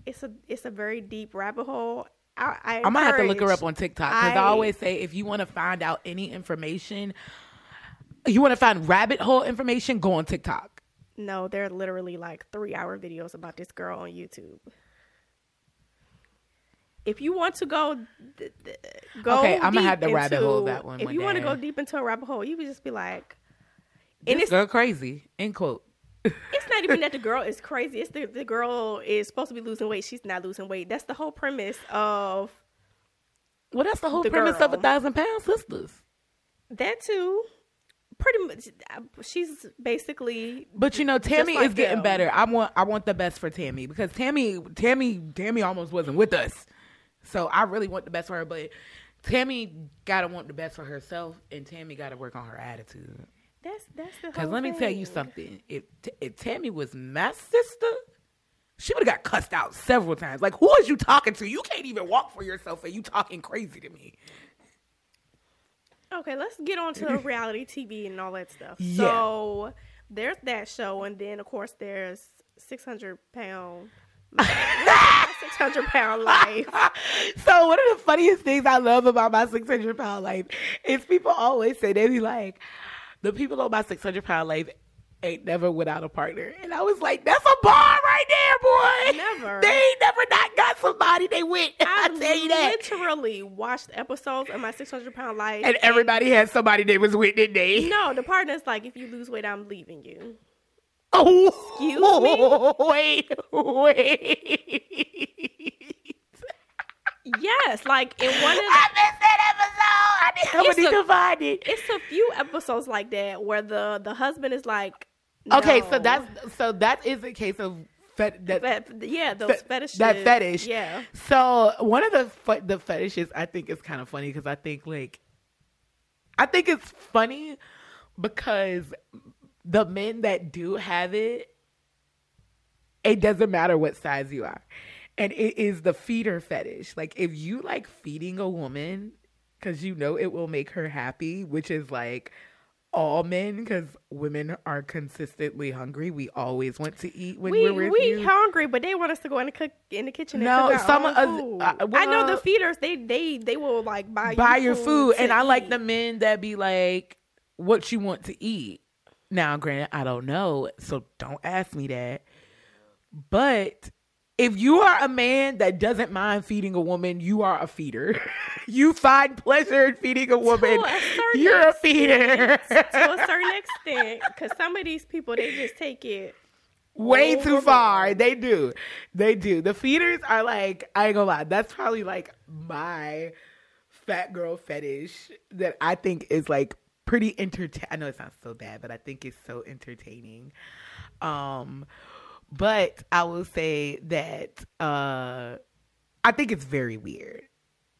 it's a it's a very deep rabbit hole. I, I I'm gonna have to look her up on TikTok because I, I- always say if you want to find out any information, you want to find rabbit hole information, go on TikTok. No, there are literally like three hour videos about this girl on YouTube. If you want to go, th- th- go. Okay, I'ma deep have to rabbit hole that one If one you want to go deep into a rabbit hole, you would just be like, and This it's girl crazy. End quote. it's not even that the girl is crazy. It's the the girl is supposed to be losing weight. She's not losing weight. That's the whole premise of Well, that's the whole The premise of a thousand pound sisters. that too. Pretty much, she's basically But you know, Tammy like is getting better. I want I want the best for Tammy because Tammy Tammy Tammy almost wasn't with us. So I really want the best for her, but Tammy gotta want the best for herself and Tammy gotta work on her attitude. That's that's the. Because let me tell you something. If if Tammy was my sister, she would have got cussed out several times. Like, who is you talking to? You can't even walk for yourself and you talking crazy to me. Okay, let's get on to [LAUGHS] reality TV and all that stuff. Yeah. So there's that show, and then of course there's 600 pound, 600 pound life. [LAUGHS] [LAUGHS] so one of the funniest things I love about my 600 pound life is people always say they be like, the people on my 600 pound life ain't never without a partner, and I was like, that's a bar right there, boy. Never. [LAUGHS] They ain't never not got somebody they went. [LAUGHS] I I tell you that. literally watched episodes of my 600 pound life, And everybody had somebody they was with, didn't they? no, the partner's like, if you lose weight, I'm leaving you. [LAUGHS] Oh, Excuse me? Wait, Wait. Yes, like in one of the, I missed that episode. I need, I'm It's gonna a- to find it. it's a few episodes like that where the the husband is like, Okay, so that's so that is a case of fet, that Fe- yeah, those fe- fetishes. that fetish. Yeah. So one of the fe- the fetishes I think is kind of funny because I think like I think it's funny because the men that do have it, it doesn't matter what size you are, and it is the feeder fetish. Like if you like feeding a woman, because you know it will make her happy, which is like all men because women are consistently hungry. We always want to eat when we with we you. hungry, but they want us to go in the cook in the kitchen. And No, some own of us- food. uh, I know the feeders. They they they will like buy buy you your food, to and I like the men that be like, "What you want to eat?" Now, granted, I don't know, so don't ask me that. But if you are a man that doesn't mind feeding a woman, you are a feeder. [LAUGHS] you find pleasure in feeding a woman. a You're a feeder. to a certain extent, because some of these people they just take it. Way too far. They do. They do. The feeders are like, I ain't gonna lie, that's probably like my fat girl fetish that I think is like pretty entertaining. I know it sounds so bad, but I think it's so entertaining. Um, but I will say that uh I think it's very weird.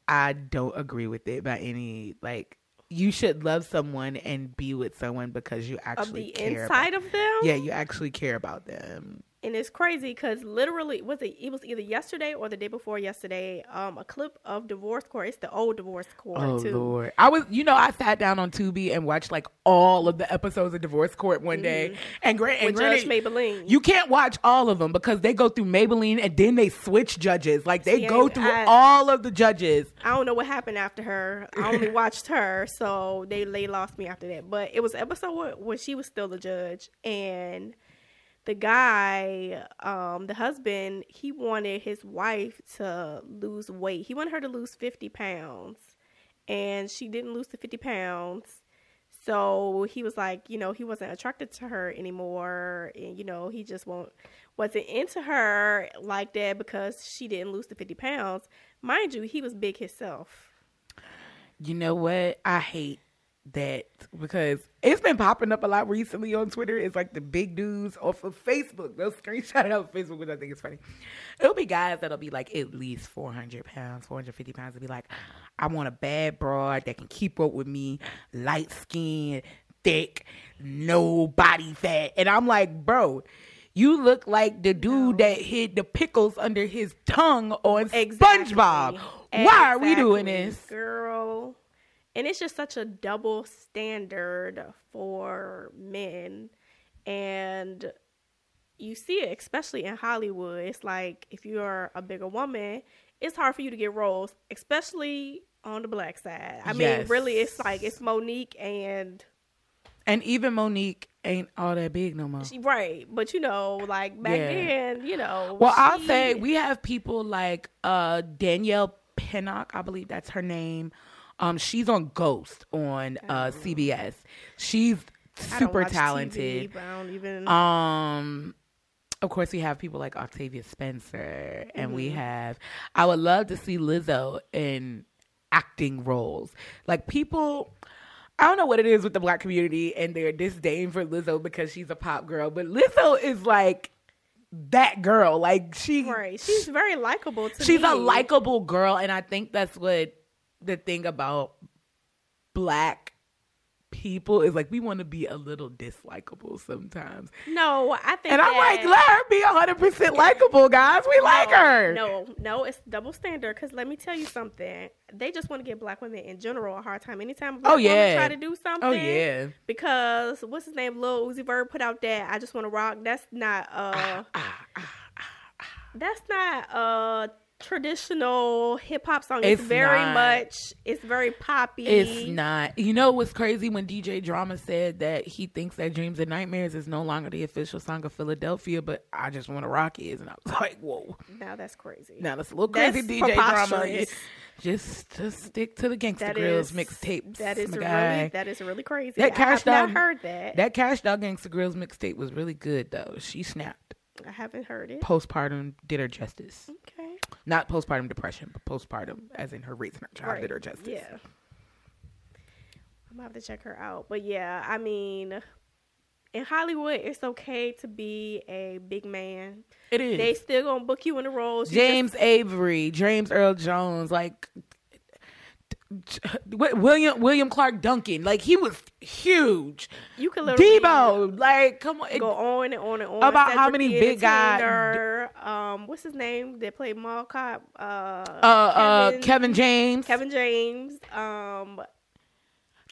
I don't agree with it by any like you should love someone and be with someone because you Of actually the care about inside of them, yeah, you actually care about them. And it's crazy because literally was it it was either yesterday or the day before yesterday um a clip of divorce court it's the old divorce court Oh too Lord, I was, you know, I sat down on Tubi and watched like all of the episodes of Divorce Court one day, and, gra- and Mm-hmm. with Judge Mablean you can't watch all of them because they go through Mablean and then they switch judges. Like they See, go through I- all of the judges. I don't know what happened after her. I only [LAUGHS] watched her, so they they lost me after that. But it was episode where, where she was still the judge, and the guy, um, the husband, he wanted his wife to lose weight. He wanted her to lose fifty pounds, and she didn't lose the fifty pounds. So he was like, you know, he wasn't attracted to her anymore, and you know, he just won't wasn't into her like that because she didn't lose the fifty pounds. Mind you, he was big himself. You know what? I hate that because it's been popping up a lot recently on Twitter. It's like the big dudes off of Facebook. They'll screenshot it off Facebook, which I think is funny. It'll be guys that'll be like at least 400 pounds, 450 pounds. They'll be like, I want a bad broad that can keep up with me, light skin, thick, no body fat. And I'm like, bro, you look like the dude that hid the pickles under his tongue on SpongeBob. Why are we doing this? girl? And it's just such a double standard for men, and you see it especially in Hollywood. It's like if you're a bigger woman, it's hard for you to get roles, especially on the black side. I mean, really, it's like it's Mo'Nique and And even Mo'Nique ain't all that big no more. she, right, but you know, like back Yeah. then, you know. Well, I'll say we have people like uh Danielle Pinnock, I believe that's her name. Um, she's on Ghost on uh CBS. She's super TV, talented. don't even. Um, of course, we have people like Octavia Spencer, and we Mm-hmm. have. I would love to see Lizzo in acting roles. Like people, I don't know what it is with the black community and their disdain for Lizzo because she's a pop girl, but Lizzo is like that girl. Like she, right, she's very likable to she's me. a likable girl, and I think that's what the thing about black people is like we want to be a little dislikable sometimes. No, I think. And I'm like, let her be 100% likable, guys. We like her. No, no, it's double standard. Because let me tell you something. They just want to give black women in general a hard time. Anytime oh, black Oh, yeah. try to do oh, something. Oh, yeah. Because what's his name? Lil Uzi Vert put out that I just want to rock. That's not uh. Ah, ah, ah, ah that's not a traditional hip hop song. It's, It's very not. much. It's very poppy. It's not. You know what's crazy when DJ Drama said that he thinks that Dreams and Nightmares is no longer the official song of Philadelphia, but I just want to rock is. And I was [LAUGHS] like, whoa. Now that's crazy. Now that's a little That's crazy, DJ Drama. [LAUGHS] Just, just stick to the Gangsta That Grillz mixtapes. That is really guy. that is really crazy. That I Cash have not Dog- heard that. That Cash Doll Gangsta Grillz mixtape was really good, though. She snapped. I haven't heard it. Postpartum did her justice. Okay. Not postpartum depression, but postpartum, as in her raising her child, did her justice. Yeah. I'm gonna have to check her out. But yeah, I mean, in Hollywood, it's okay to be a big man. It is. They still gonna book you in the roles. James Avery, James Earl Jones, like William William Clarke Duncan, like he was huge. You could literally Debo, like come on, go on and on and on About how many big guys- Um, what's his name? That played Mall Cop. Uh, uh, uh, Kevin James, Kevin James. Um,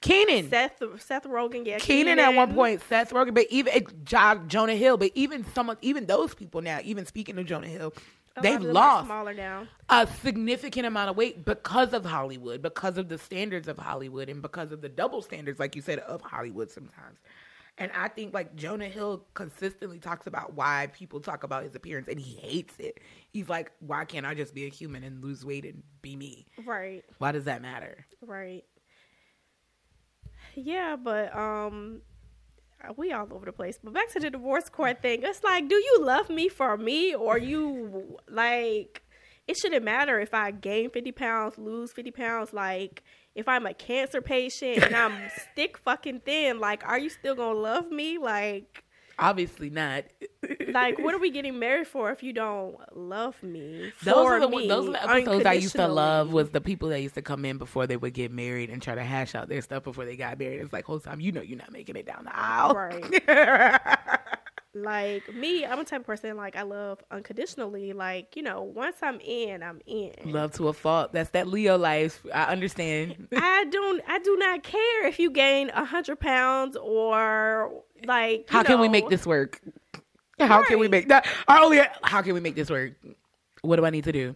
Kenan, Seth Seth Rogen. Yeah, Kenan at one point, Seth Rogen, but even it, Jonah Hill, but even some, even those people now, even speaking of Jonah Hill, they've of them are lost smaller now. a significant amount of weight because of Hollywood, because of the standards of Hollywood, and because of the double standards, like you said, of Hollywood sometimes. And I think like Jonah Hill consistently talks about why people talk about his appearance and he hates it. He's like, why can't I just be a human and lose weight and be me? Right. Why does that matter? Right. Yeah, but um we all over the place. But back to the divorce court thing. It's like, do you love me for me or you like it shouldn't matter if I gain 50 pounds, lose 50 pounds. Like, if I'm a cancer patient and I'm [LAUGHS] stick fucking thin, like, are you still gonna love me? Like, Obviously not. like, what are we [LAUGHS] getting married for if you don't love me? Those are the me, those are the episodes I used to love was the people that used to come in before they would get married and try to hash out their stuff before they got married. It's like whole time you know you're not making it down the aisle. Right. [LAUGHS] Like me, I'm a type of person like I love unconditionally. Like you know, once I'm in, I'm in. Love to a fault. That's that Leo life. I understand. [LAUGHS] I don't. I do not care if you gain a hundred pounds or like. How can we make this work? How can we make that? Our only. How can we make this work? What do I need to do?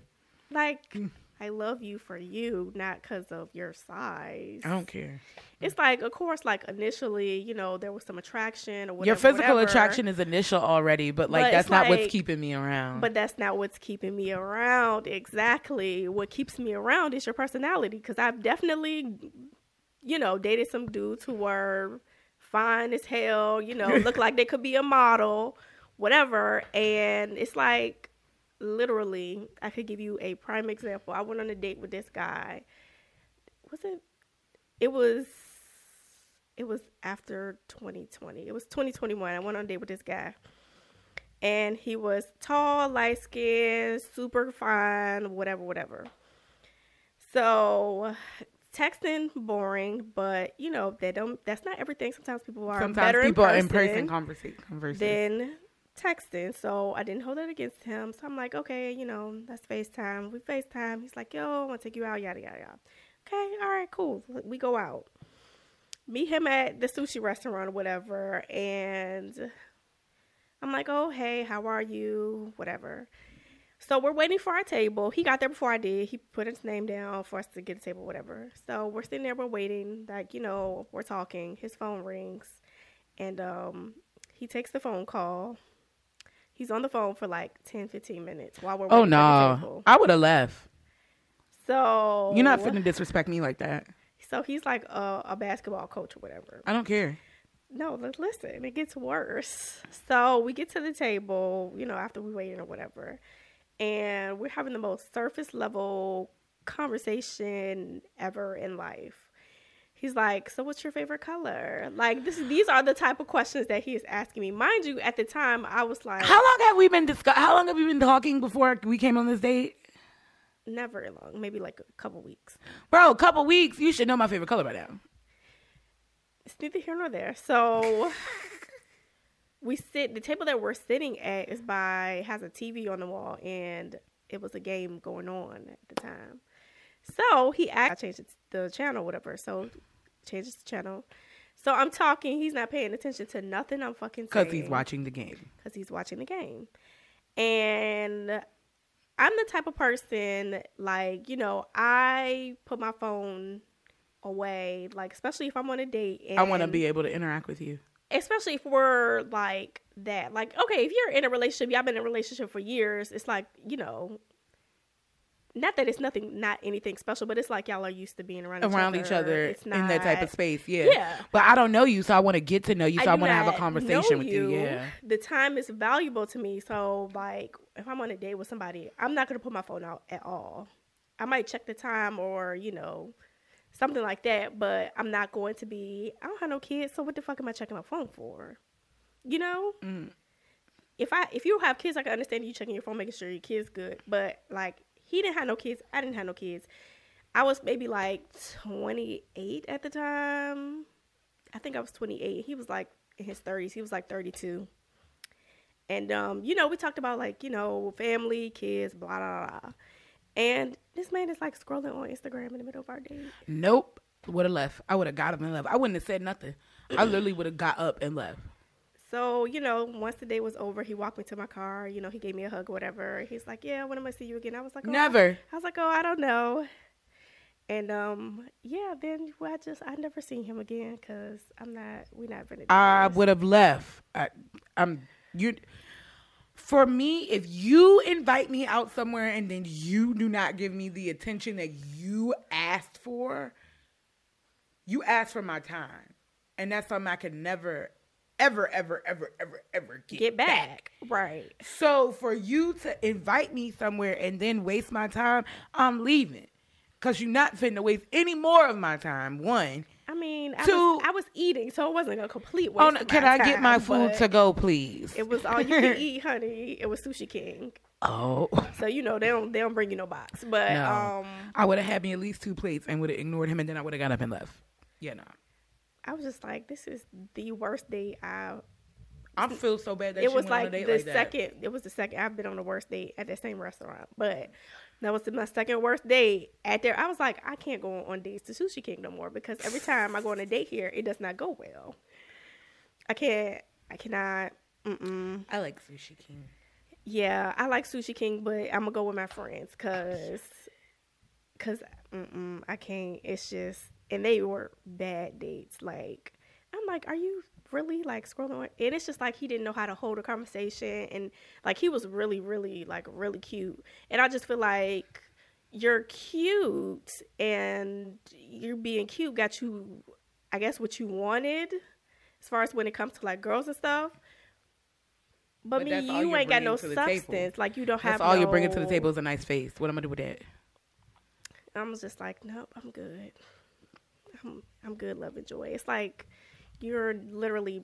Like, mm. I love you for you, not because of your size. I don't care. It's like, of course, like initially, you know, there was some attraction or whatever. Your physical whatever, attraction is initial already, but like But that's not what's keeping me around. But that's not what's keeping me around. Exactly. What keeps me around is your personality. Because I've definitely, you know, dated some dudes who were fine as hell, you know, [LAUGHS] look like they could be a model, whatever. And it's like, literally, I could give you a prime example. I went on a date with this guy. Was it? It was. It was after 2020. It was 2021. I went on a date with this guy and he was tall, light skinned, super fine, whatever, whatever. So texting boring, but you know that don't. That's not everything. Sometimes people are Sometimes better people in are in person conversation. converses. than texting. So I didn't hold it against him. So I'm like, okay, you know, that's FaceTime. We FaceTime. He's like, yo, I want to take you out, yada yada yada. Okay, all right, cool. We go out. Meet him at the sushi restaurant or whatever, and I'm like, oh, hey, how are you? Whatever. So we're waiting for our table. He got there before I did. He put his name down for us to get a table, whatever. So we're sitting there, we're waiting. Like, you know, we're talking. His phone rings. And um, he takes the phone call. He's on the phone for like 10, 15 minutes while we're oh waiting for the no. I would have left. So You're not finna disrespect me like that. So he's like a, a basketball coach or whatever. I don't care. No, li- listen, it gets worse. So we get to the table, you know, after we waiting or whatever, and we're having the most surface level conversation ever in life. He's like, "So what's your favorite color?" Like this, these are the type of questions that he is asking me. Mind you, at the time, I was like, How long have we been discuss? How long have we been talking before we came on this date, never long, maybe like a couple weeks. bro? A couple weeks. You should know my favorite color by now. It's neither here nor there. So we sit the table that we're sitting at is by has a TV on the wall and it was a game going on at the time. So he asked I changed the channel, whatever. So changes the channel. So I'm talking, he's not paying attention to nothing I'm fucking saying. Because he's watching the game. Because he's watching the game. And I'm the type of person, like, you know, I put my phone away, like, especially if I'm on a date. And I want to be able to interact with you. especially if we're like that. Like, okay, if you're in a relationship, y'all been in a relationship for years, it's like, you know, not that it's nothing, not anything special, but it's like y'all are used to being around each other. each other It's in that type of space, yeah. Yeah. But I don't know you, so I want to get to know you, so I, do want to have a conversation with you. Yeah. The time is valuable to me. So, like, if I'm on a date with somebody, I'm not going to put my phone out at all. I might check the time or, you know, something like that, but I'm not going to be, I don't have no kids, so what the fuck am I checking my phone for? You know? Mm. If I if you have kids, I can understand you checking your phone, making sure your kids good. But like he didn't have no kids, I didn't have no kids. I was maybe like 28 at the time. I think I was 28. He was like in his 30s. He was like 32. And um, you know, we talked about like, you know, family, kids, blah blah blah. And this man is like scrolling on Instagram in the middle of our date. Nope. Would have left. I would have got up and left. I wouldn't have said nothing. I literally would have got up and left. So, you know, once the day was over, he walked me to my car. You know, he gave me a hug or whatever. He's like, Yeah, when am I see you again? I was like, oh, Never. I was like, Oh, I don't know. And um, yeah, then well, I just I never seen him again because I'm not we're not been. I would have left. I, I'm you. For me, if you invite me out somewhere and then you do not give me the attention that you asked for, you asked for my time, and that's something I could never, ever, ever, ever, ever, ever get, get back. Right. So for you to invite me somewhere and then waste my time, I'm leaving. Cause you're not finna waste any more of my time. One. I mean, I, Two- was, I was eating, so it wasn't a complete waste. Oh, no, can I get my food to go, please? It was all you can [LAUGHS] eat, honey. It was Sushi King, Oh. so you know they don't they don't bring you no box. But No. um, I would have had me at least two plates and would have ignored him and then I would have got up and left. Yeah, no. I was just like, this is the worst date I. I feel so bad that It was went on a like date the like that. second. It was the second. I've been on the worst date at that same restaurant, but that was my second worst date at there. I was like, I can't go on dates to Sushi King no more because every time I go on a date here, it does not go well. I can't. I cannot. Mm-mm. I like Sushi King. Yeah, I like Sushi King, but I'm gonna go with my friends because, cause, mm-mm, I can't. It's just, and they were bad dates. Like, I'm like, are you really like scrolling? On? And it's just like he didn't know how to hold a conversation, and like he was really, really like really cute. And I just feel like you're cute, and you're being cute got you, I guess, what you wanted, as far as when it comes to like girls and stuff. But, But me, you ain't got no the table. substance. Like you don't have. That's all you're bringing to the table is a nice face. What am I gonna do with that? I'm just like, nope, I'm good. I'm I'm good, love and joy. It's like you're literally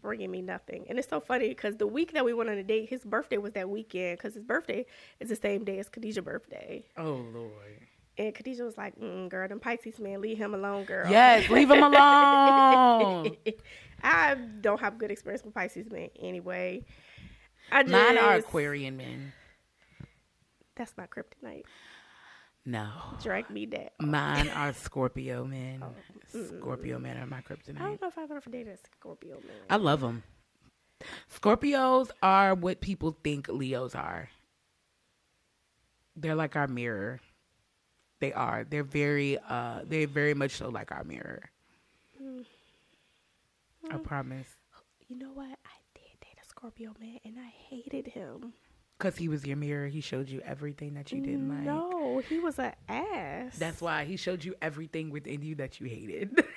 bringing me nothing, and it's so funny because the week that we went on a date, his birthday was that weekend because his birthday is the same day as Khadijah's birthday, Oh Lord. and Khadijah was like, mm, "Girl, them Pisces man, leave him alone, girl." Yes, leave him alone. [LAUGHS] I don't have good experience with Pisces men anyway. I just, Mine are Aquarian men. That's my kryptonite. No. Drag me down. Mine [LAUGHS] are Scorpio men. Oh, Scorpio men are my kryptonite. I don't know if I've ever dated a Scorpio man. I love them. Scorpios are what people think Leos are. They're like our mirror. They are. They're very uh they're very much so like our mirror. I promise. You know what? I did date a Scorpio man, and I hated him. Cuz he was your mirror, he showed you everything that you didn't like. No, he was an ass. That's why he showed you everything within you that you hated. [LAUGHS]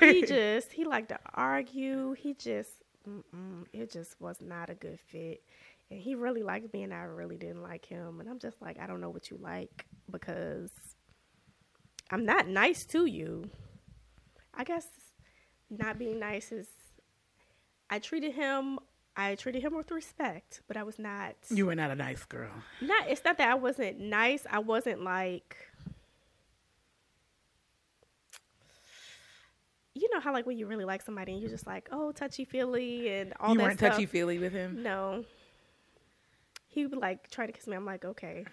he [LAUGHS] just he liked to argue. He just it just was not a good fit. And he really liked me, and I really didn't like him. And I'm just like, I don't know what you like because I'm not nice to you. I guess not being nice is. I treated him. I treated him with respect, but I was not. you were not a nice girl. not it's not that I wasn't nice. I wasn't like you know how like when you really like somebody and you're just like, oh, touchy feely and all you that weren't touchy feely with him. No. He would like try to kiss me. I'm like, okay.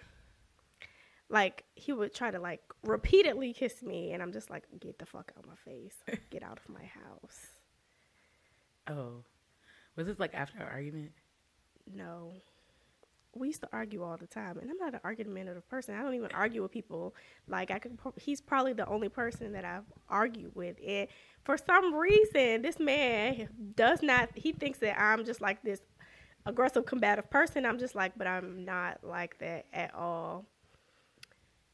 Like he would try to like repeatedly kiss me and I'm just like, get the fuck out of my face. Get out of my house. [LAUGHS] Oh. Was this like after an argument? No. We used to argue all the time, and I'm not an argumentative person. I don't even argue with people. Like I could, he's probably the only person that I've argued with, and for some reason, this man does not. He thinks that I'm just like this aggressive, combative person. I'm just like, but I'm not like that at all.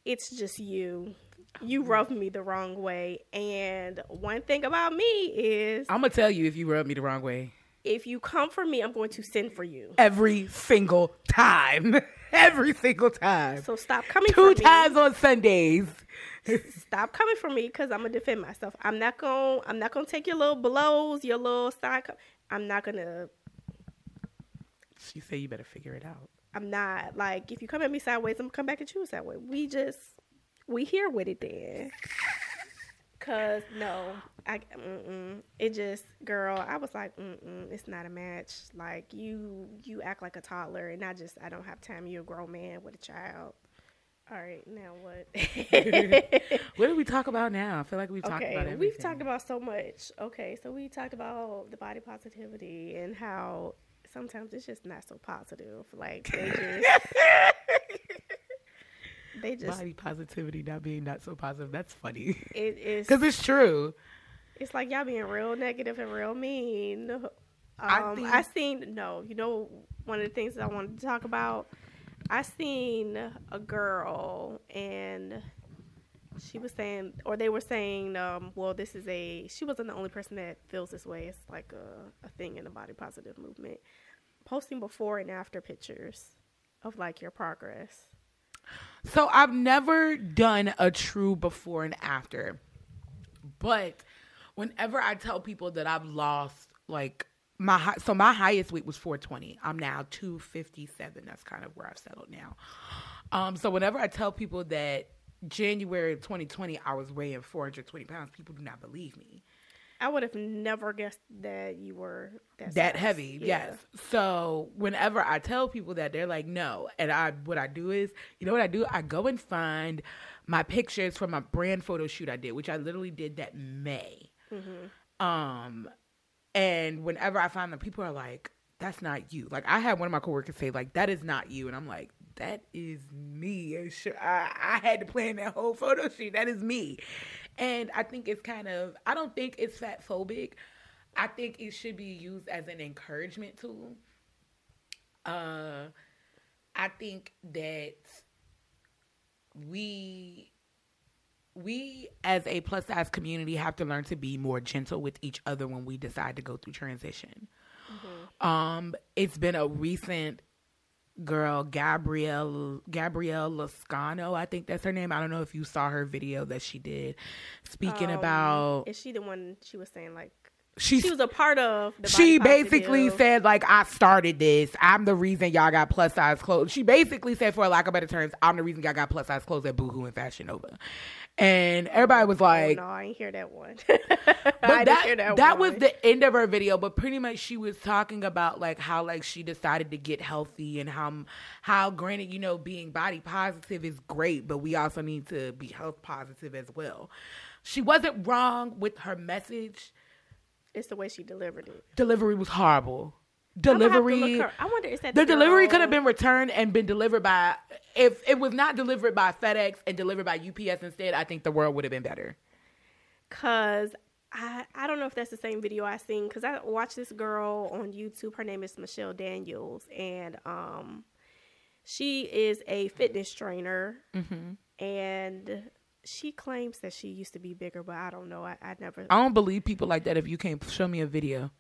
It's just you. You mm-hmm. rubbed me the wrong way, and one thing about me is, I'm gonna tell you if you rub me the wrong way. If you come for me, I'm going to send for you. Every single time. [LAUGHS] Every single time. So stop coming Two for me. times on Sundays. [LAUGHS] stop coming for me because I'm gonna defend myself. I'm not gonna I'm not gonna take your little blows, your little side. Co- I'm not gonna. She said you better figure it out. I'm not like if you come at me sideways, I'm gonna come back at you sideways. We just we here with it then. Cause no, I mm-mm. it just girl. I was like, mm-mm, it's not a match. Like you, you act like a toddler, and I just I don't have time. You're a grown man with a child. All right, now what? [LAUGHS] what do we [LAUGHS] talk about now? I feel like we've talked okay, about everything. we've talked about so much. Okay, so we talked about the body positivity and how sometimes it's just not so positive. Like they just [LAUGHS] they just body positivity not being not so positive. That's funny it is [LAUGHS] because it's true. it's like y'all being real negative and real mean. Um, I I, seen no, you know, one of the things that I wanted to talk about. I seen a girl and she was saying, or they were saying, um, well, this is a. She wasn't the only person that feels this way. It's like a, a thing in the body positive movement. Posting before and after pictures of like your progress. So I've never done a true before and after. But whenever I tell people that I've lost like my high, so my highest weight was 420. I'm now 257. That's kind of where I've settled now. Um so whenever I tell people that January of 2020 I was weighing 420 pounds, people do not believe me. I would have never guessed that you were that, that heavy Yeah. yes. So whenever i tell people that they're like no. And i what i do is you know what i do? I go and find my pictures from my brand photo shoot i did which i literally did that may. Um and whenever i find them people are like that's not you. Like i had one of my coworkers say like that is not you. And i'm like that is me. Sure, I, I had to plan that whole photo shoot. That is me. And i think it's kind of i don't think it's fat phobic. I think it should be used as an encouragement tool. Uh, I think that we we as a plus size community have to learn to be more gentle with each other when we decide to go through transition. Um, it's been a recent girl, Gabrielle Gabrielle Lascano, I think that's her name. I don't know if you saw her video that she did speaking Um, about Is she the one she was saying like she's she was a part of the she basically said like I started this. I'm the reason y'all got plus size clothes. She basically said, for a lack of better terms, I'm the reason y'all got plus size clothes at Boohoo and Fashion Nova. And everybody was oh, like, oh, no, I ain't hear that one. [LAUGHS] but I didn't that hear that, that, was the end of her video. But pretty much she was talking about like how like she decided to get healthy and how how granted you know being body positive is great, but we also need to be health positive as well. She wasn't wrong with her message. It's the way she delivered it. Delivery was horrible. I'm have to look Delivery. I wonder is that The delivery could have been returned and been delivered by if it was not delivered by FedEx and delivered by UPS instead, I think the world would have been better. Cause I I don't know if that's the same video I seen because I watched this girl on YouTube. Her name is Michelle Daniels, and um, she is a fitness trainer, and she claims that she used to be bigger, but I don't know. I, I never. I don't believe people like that if you can't show me a video.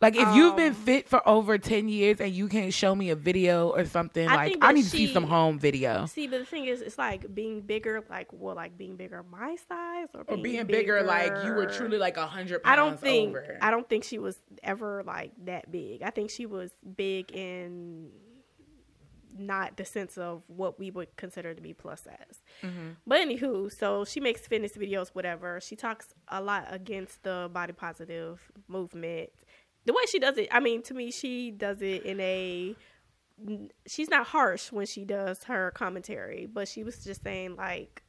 Like if you've been Um, fit for over 10 years and you can't show me a video or something, I like I need to see some home video. See, but the thing is, it's like being bigger, like well, like being bigger my size, or, Or being bigger, like you were truly like a hundred I don't think over. I don't think she was ever like that big. I think she was big in not the sense of what we would consider to be plus size. Mm-hmm. But anywho, so she makes fitness videos, whatever. She talks a lot against the body positive movement. The way she does it, I mean, to me, she does it in a. She's not harsh when she does her commentary, but she was just saying like,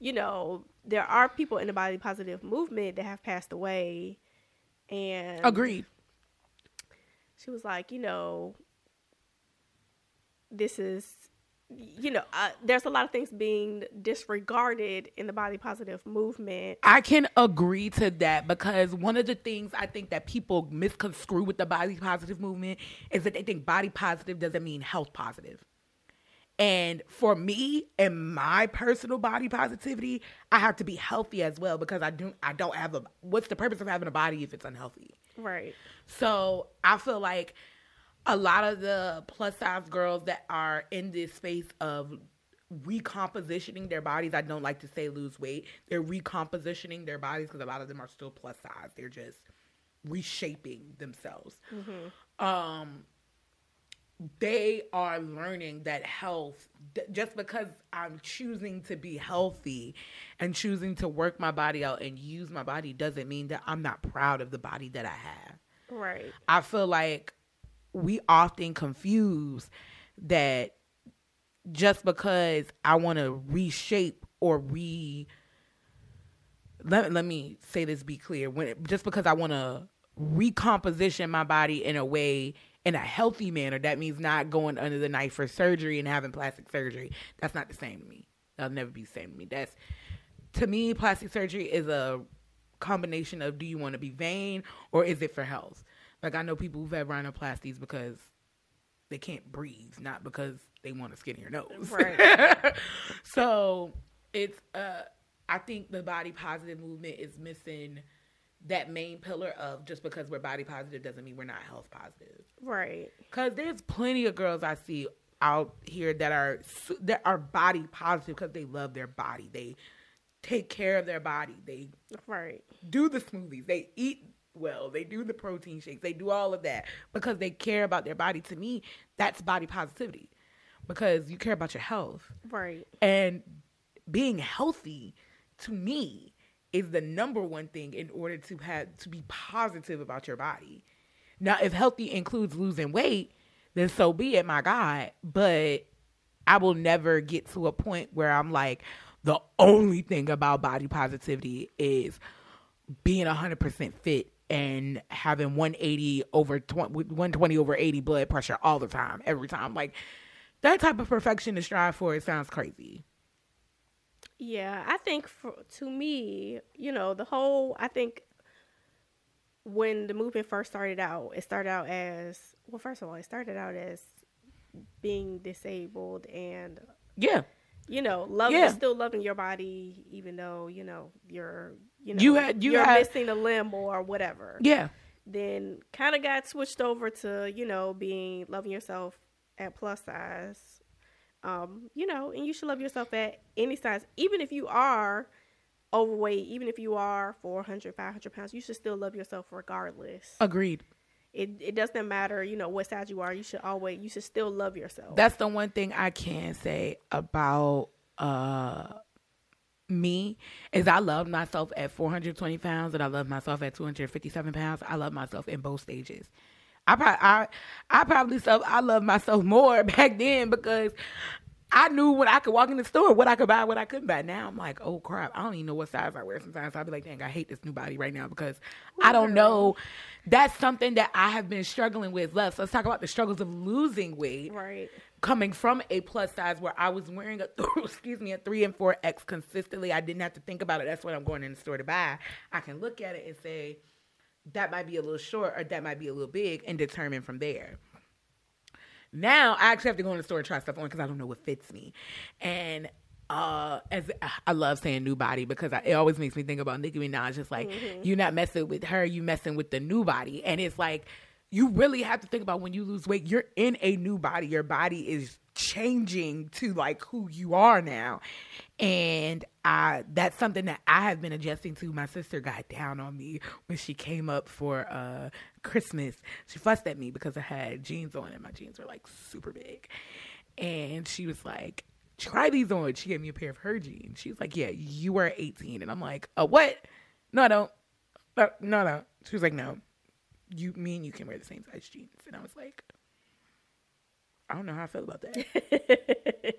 you know, there are people in the body positive movement that have passed away, and Agreed. she was like, you know, this is, you know, uh, there's a lot of things being disregarded in the body positive movement. I can agree to that because one of the things I think that people misconstrue with the body positive movement is that they think body positive doesn't mean health positive. And for me and my personal body positivity, I have to be healthy as well because I don't I don't have a what's the purpose of having a body if it's unhealthy? Right. So I feel like a lot of the plus size girls that are in this space of recompositioning their bodies, I don't like to say lose weight, they're recompositioning their bodies because a lot of them are still plus size. They're just reshaping themselves. Um, they are learning that health just because I'm choosing to be healthy and choosing to work my body out and use my body doesn't mean that I'm not proud of the body that I have. Right. I feel like we often confuse that just because I want to reshape or re let, let me say this be clear. When just because I want to recomposition my body in a way in a healthy manner that means not going under the knife for surgery and having plastic surgery. That's not the same to me. That'll never be the same to me. That's to me plastic surgery is a combination of do you want to be vain or is it for health like i know people who've had rhinoplasties because they can't breathe not because they want a skinnier nose Right. [LAUGHS] so it's uh I think the body positive movement is missing that main pillar of just because we're body positive doesn't mean we're not health positive. Right. Cause there's plenty of girls I see out here that are that are body positive because they love their body. They take care of their body. They Right. do the smoothies. They eat well. They do the protein shakes. They do all of that because they care about their body. To me, that's body positivity because you care about your health. Right. And being healthy to me is the number one thing in order to have to be positive about your body. Now, if healthy includes losing weight, then so be it, my God. But I will never get to a point where I'm like, the only thing about body positivity is being 100% fit and having 180 over 20, 120 over 80 blood pressure all the time, every time. Like, that type of perfection to strive for, it sounds crazy. Yeah, I think for to me, you know, the whole I think when the movement first started out, it started out as well. First of all, it started out as being disabled and Yeah. you know, love Yeah. still loving your body, even though you know you're you know You had- you are had- missing a limb or whatever. Yeah. Then kind of got switched over to you know being loving yourself at plus size. Um, you know, and you should love yourself at any size, even if you are overweight, even if you are 400, 500 pounds, you should still love yourself regardless. Agreed. It it doesn't matter, you know, what size you are. You should always you should still love yourself. That's the one thing I can say about uh me is I love myself at 420 pounds and I love myself at 257 pounds. I love myself in both stages. I probably, I, I probably self I love myself more [LAUGHS] back then because I knew when I could walk in the store what I could buy, what I couldn't buy. Now I'm like, oh crap, I don't even know what size I wear. Sometimes I'll be like, dang, I hate this new body right now because I don't know. That's something that I have been struggling with. Let's let's talk about the struggles of losing weight right. Coming from a plus size where I was wearing a [LAUGHS] excuse me a three and four X consistently. I didn't have to think about it. That's what I'm going in the store to buy. I can look at it and say that might be a little short or that might be a little big and determine from there. Now I actually have to go in the store and try stuff on because I don't know what fits me. And uh as I love saying new body because I, it always makes me think about Nicki Minaj. Just like you're not messing with her, you messing with the new body, and it's like you really have to think about when you lose weight, you're in a new body. Your body is changing to like who you are now, and I that's something that I have been adjusting to. My sister got down on me when she came up for uh Christmas. She fussed at me because I had jeans on and my jeans were like super big, and she was like try these on. She gave me a pair of her jeans. She was like, yeah, you are 18. And I'm like, uh, what? No, I don't. No, no, no. She was like, no, you, me and you can wear the same size jeans. And I was like, I don't know how I feel about that.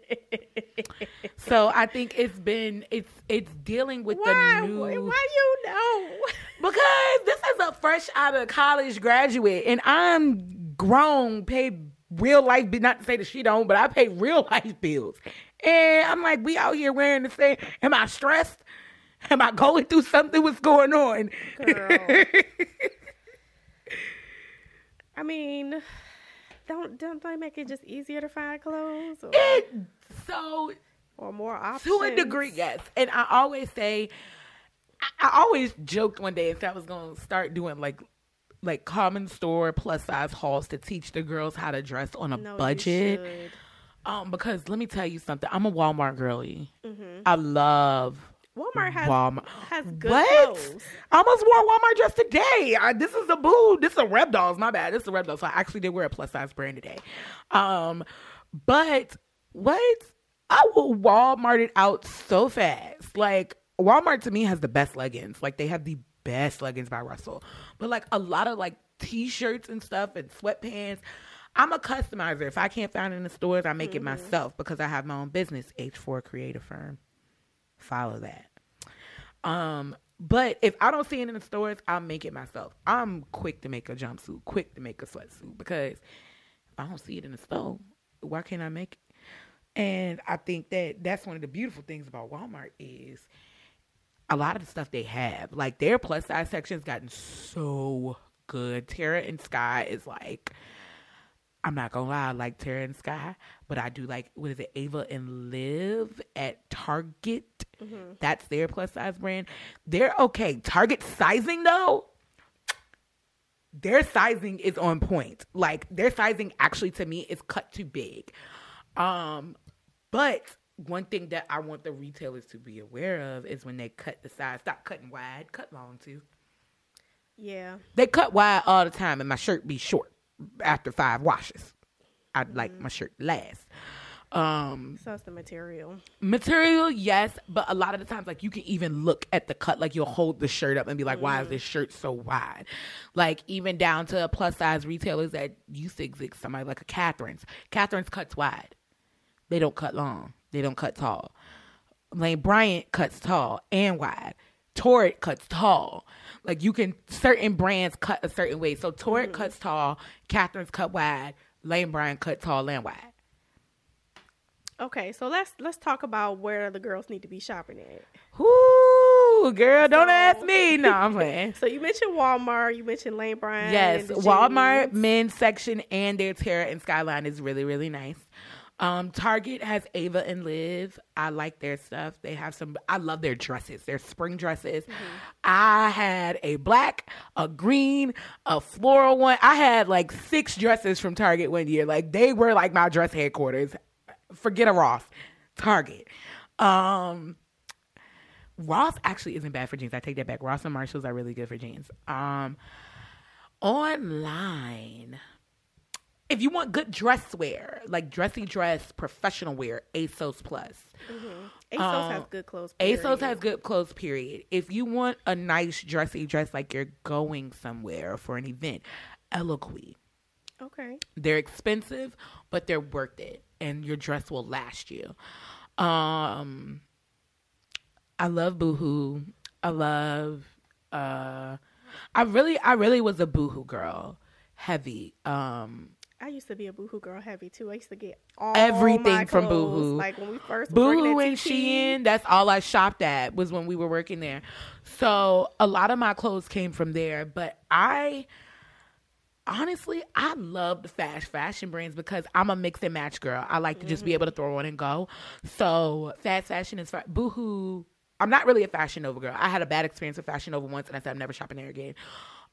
[LAUGHS] so I think it's been, it's, it's dealing with Why? the new. Why you know? [LAUGHS] Because this is a fresh out of college graduate, and I'm grown, pay real life, not to say that she don't, but I pay real life bills. And I'm like, we out here wearing the same. Am I stressed? Am I going through something? What's going on? [LAUGHS] I mean, don't don't they make it just easier to find clothes or, It, so or more options? to a degree, yes. And I always say, I, I always joked one day and said I was gonna start doing like like common store plus size hauls to teach the girls how to dress on a No, budget. Um, because let me tell you something. I'm a Walmart girly. Mm-hmm. I love Walmart has Walmart. has good what? clothes. I almost wore Walmart dress today. I, this is a boo. This is a Rebdolls. My bad. This is a Rebdolls. So I actually did wear a plus size brand today. Um, but what? I will Walmart it out so fast. Like Walmart to me has the best leggings. Like they have the best leggings by Russell. But like a lot of like t-shirts and stuff and sweatpants. I'm a customizer. If I can't find it in the stores, I make it myself because I have my own business, H4 Creative Firm. Follow that. Um, but if I don't see it in the stores, I'll make it myself. I'm quick to make a jumpsuit, quick to make a sweatsuit because if I don't see it in the store, why can't I make it? And I think that that's one of the beautiful things about Walmart is a lot of the stuff they have. Like their plus size section's gotten so good. Terra and Sky is like I'm not gonna lie, I like Terra and Sky, but I do like what is it, Ava and Viv at Target. That's their plus size brand. They're okay. Target sizing though, their sizing is on point. Like their sizing actually to me is cut too big. Um, but one thing that I want the retailers to be aware of is when they cut the size, stop cutting wide, cut long too. Yeah. They cut wide all the time, and my shirt be short after five washes. I'd like my shirt to last. Um, So it's the material. material, yes, but a lot of the times, like you can even look at the cut, like you'll hold the shirt up and be like, "Why is this shirt so wide?" Like even down to plus size retailers that used to exist, somebody like a Catherine's. Catherine's cuts wide; they don't cut long. They don't cut tall. Lane Bryant cuts tall and wide. Torrid cuts tall. Like you can certain brands cut a certain way. So Torrid mm-hmm. cuts tall, Catherine's cut wide, Lane Bryant cut tall and wide. Okay, so let's let's talk about where the girls need to be shopping at. Whoo, girl, don't So- ask me. No, I'm [LAUGHS] playing. So you mentioned Walmart, you mentioned Lane Bryant. Yes, Walmart men's section and their Terra and Skyline is really really nice. Um, Target has Ava and Viv. I like their stuff. They have some. I love their dresses. Their spring dresses. I had a black, a green, a floral one. I had like six dresses from Target one year. Like they were like my dress headquarters. Forget a Ross, Target. Um, Ross actually isn't bad for jeans. I take that back. Ross and Marshalls are really good for jeans. Um, online, if you want good dress wear, like dressy dress, professional wear, ASOS Plus. ASOS Um, has good clothes. ASOS period. has good clothes, period. If you want a nice dressy dress like you're going somewhere for an event, Eloquii. Okay. They're expensive, but they're worth it, and your dress will last you. Um, I love Boohoo. I love. Uh, I really, I really was a Boohoo girl, heavy. Um, I used to be a Boohoo girl heavy too. I used to get all Everything from Boohoo. Like when we first Boohoo and. Shein, that's all I shopped at was when we were working there. So a lot of my clothes came from there, but I honestly I love the fast fashion brands because I'm a mix and match girl. I like to just be able to throw on and go. So fast fashion is fa- Boohoo. I'm not really a Fashion Nova girl. I had a bad experience with Fashion Nova once, and I said I'm never shopping there again.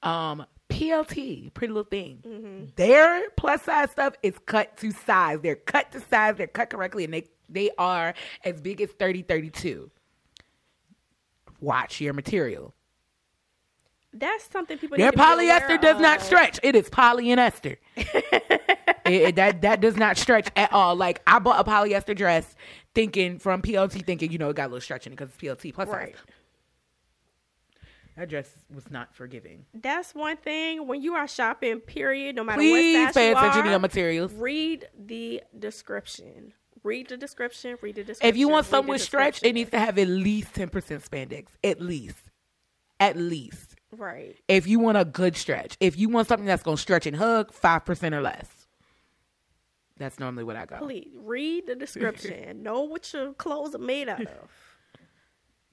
Um, PLT, Pretty Little Thing. Mm-hmm. Their plus size stuff is cut to size. They're cut to size. They're cut correctly, and they they are as big as 30, 32. Watch your material. That's something people. Their need to polyester does not stretch. It is polyester. [LAUGHS] it, it- that that does not stretch at all. Like I bought a polyester dress, thinking from PLT, thinking you know it got a little stretch in it because it's PLT plus Right. size. That dress was not forgiving. That's one thing when you are shopping. Period. No matter Please what size pay you attention are, to your materials. Read the description. Read the description. Read the description. If you want something with stretch, it needs to have at least ten percent spandex. At least, at least. right. If you want a good stretch, if you want something that's gonna stretch and hug, five percent or less. That's normally what I go. Please read the description. [LAUGHS] know what your clothes are made out of.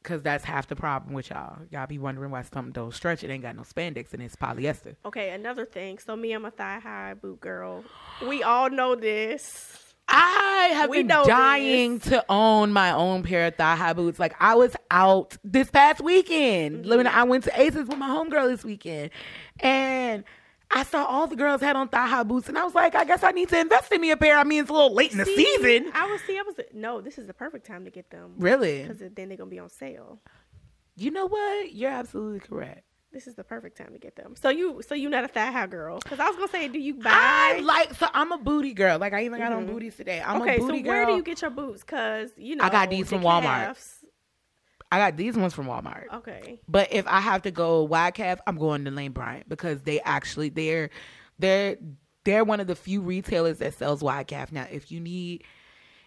Cause that's half the problem with y'all. Y'all be wondering why something don't stretch. It ain't got no spandex and it's polyester. Okay, another thing. So me, I'm a thigh high boot girl. We all know this. I have We been dying to own my own pair of thigh high boots. Like I was out this past weekend. Living, mm-hmm. I went to Aces with my homegirl this weekend, and I saw all the girls had on thigh high boots, and I was like, I guess I need to invest in me a pair. I mean, it's a little late in the See, season. I was see. I was no. This is the perfect time to get them Really? because then they're gonna be on sale. You know what? You're absolutely correct. This is the perfect time to get them. So you, so you not a thigh high girl? Because I was gonna say, do you buy? I like so I'm a booty girl. Like I even got on Mhm. booties today. I'm okay, so booty where do you get your boots? Because you know I got these the from Walmart. calves- I got these ones from Walmart. Okay. But if I have to go wide calf, I'm going to Lane Bryant because they actually they're they're they're one of the few retailers that sells wide calf. Now, if you need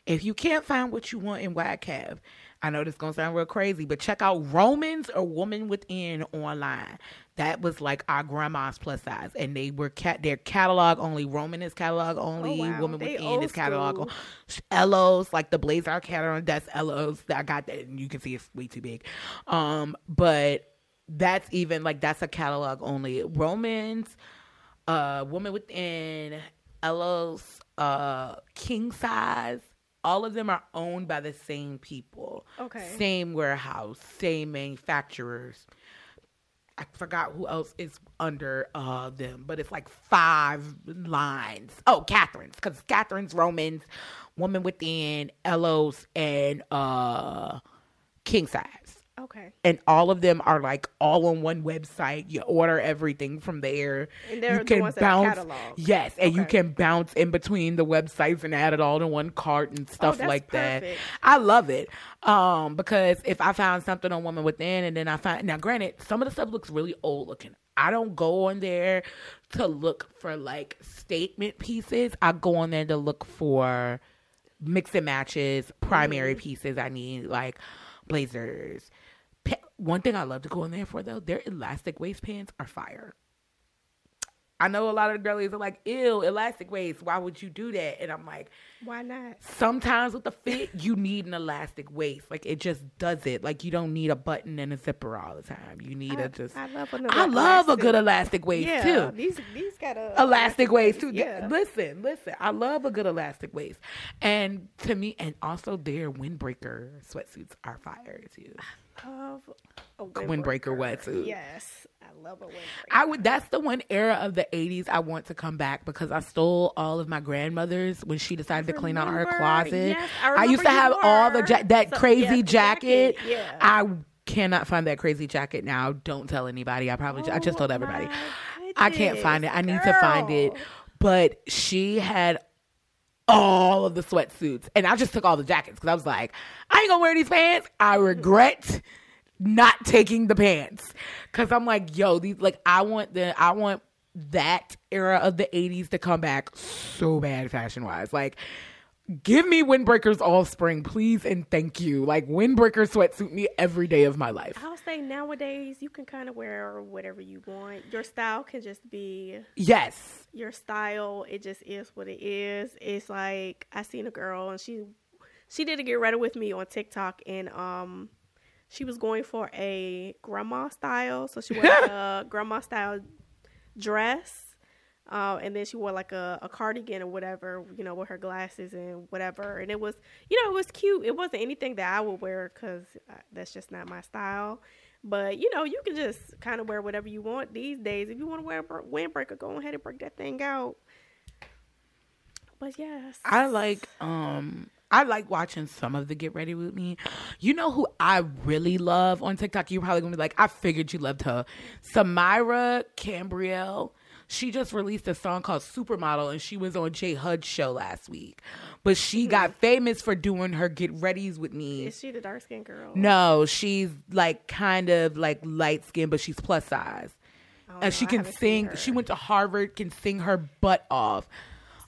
if you can't find what you want in wide calf, I know this is gonna sound real crazy, but check out Roaman's or Woman Within online. That was like our grandma's plus size, and they were cat. Their catalog only. Roaman is catalog only. Oh, wow. Woman They Within old is catalog. Ellos like the Blazer catalog. That's Ellos. I got that, and you can see it's way too big. Um, but that's even like that's a catalog only. Roaman's, uh, Woman Within, Ellos, uh, King Size. All of them are owned by the same people. Okay. Same warehouse, same manufacturers. I forgot who else is under uh them, but it's like five lines. Oh, Catherine's, because Catherine's Roaman's, Woman Within, Ellos, and uh King Size Okay. and all of them are like all on one website. You order everything from there. And they're you the ones that are cataloged. Yes, and you can bounce in between the websites and add it all to one cart and stuff Oh, like that. I love it. Um, because if I found something on Woman Within and then I find now granted, some of the stuff looks really old looking. I don't go on there to look for like statement pieces. I go on there to look for mix and matches, primary Mm-hmm. pieces. I need like blazers. Pa- One thing I love to go in there for though, their elastic waist pants are fire. I know a lot of the girlies are like, ew, elastic waist. Why would you do that? And I'm like, Why not? sometimes with the fit, you need an elastic waist. Like it just does it. Like you don't need a button and a zipper all the time. You need I, a just. I love. an I love a good elastic waist yeah, too These these got a elastic waist too. Yeah. Listen, listen. I love a good elastic waist, and to me, and also their windbreaker sweatsuits are fire too. Love a Windbreaker wetsuit. Yes, I love a windbreaker. I would. That's the one era of the '80s I want to come back because I stole all of my grandmother's when she decided to clean out her closet. Yes, I used to have all the ja- that So- crazy yes, jacket. jacket, yeah. I cannot find that crazy jacket now. Don't tell anybody. I probably. I just Oh, told everybody. I can't find it. I need to find it. But she had all of the sweatsuits, and I just took all the jackets because I was like, I ain't gonna wear these pants. I regret not taking the pants because I'm like, yo, these like I want the I want that era of the 80s to come back so bad fashion wise. Like give me windbreakers all spring, please and thank you. Like windbreaker sweatsuit me every day of my life. I'll say nowadays you can kind of wear whatever you want. Your style can just be Yes. your style. It just is what it is. It's like I seen a girl and she she did a get ready with me on TikTok and um she was going for a grandma style. So she wore [LAUGHS] a grandma style dress. Uh, and then she wore like a, a cardigan or whatever, you know, with her glasses and whatever. And it was, you know, it was cute. It wasn't anything that I would wear because that's just not my style. But you know, you can just kind of wear whatever you want these days. If you want to wear a windbreaker, go ahead and break that thing out. But yes, I like um I like watching some of the Get Ready With Me. You know who I really love on TikTok? You're probably gonna be like, I figured you loved her. Samira Cambriel. She just released a song called Supermodel and she was on Jay Hud's show last week. But she mm-hmm. got famous for doing her Get Readies with Me. is she the dark skinned girl? No, she's like kind of like light skinned, but she's plus size. Don't And she can sing. She went to Harvard, can sing her butt off.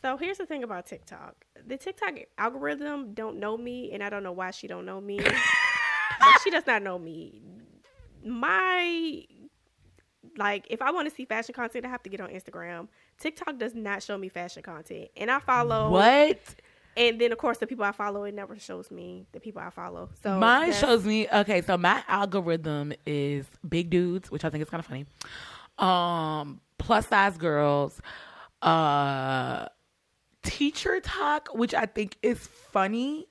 So here's the thing about TikTok. The TikTok algorithm don't know me, and I don't know why she don't know me. [LAUGHS] but she does not know me. My like, if I want to see fashion content, I have to get on Instagram. TikTok does not show me fashion content, and I follow. What? And then of course the people I follow, it never shows me the people I follow. So Mine shows me okay, so my algorithm is big dudes, which I think is kind of funny. Um, plus size girls, uh, teacher talk, which I think is funny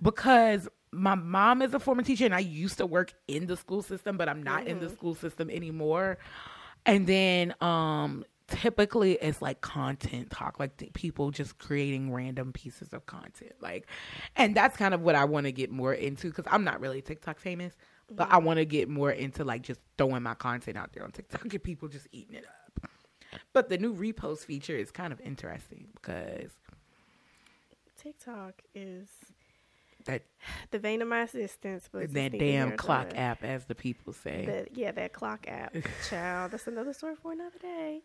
because my mom is a former teacher and I used to work in the school system, but I'm not in the school system anymore. And then um typically it's like content talk, like people just creating random pieces of content. Like, and that's kind of what I want to get more into because I'm not really TikTok famous, but I want to get more into like just throwing my content out there on TikTok and people just eating it up. But the new repost feature is kind of interesting because TikTok is that the vein of my existence, it's that damn clock app, as the people say. That, yeah, that clock app. [LAUGHS] Child, that's another story for another day.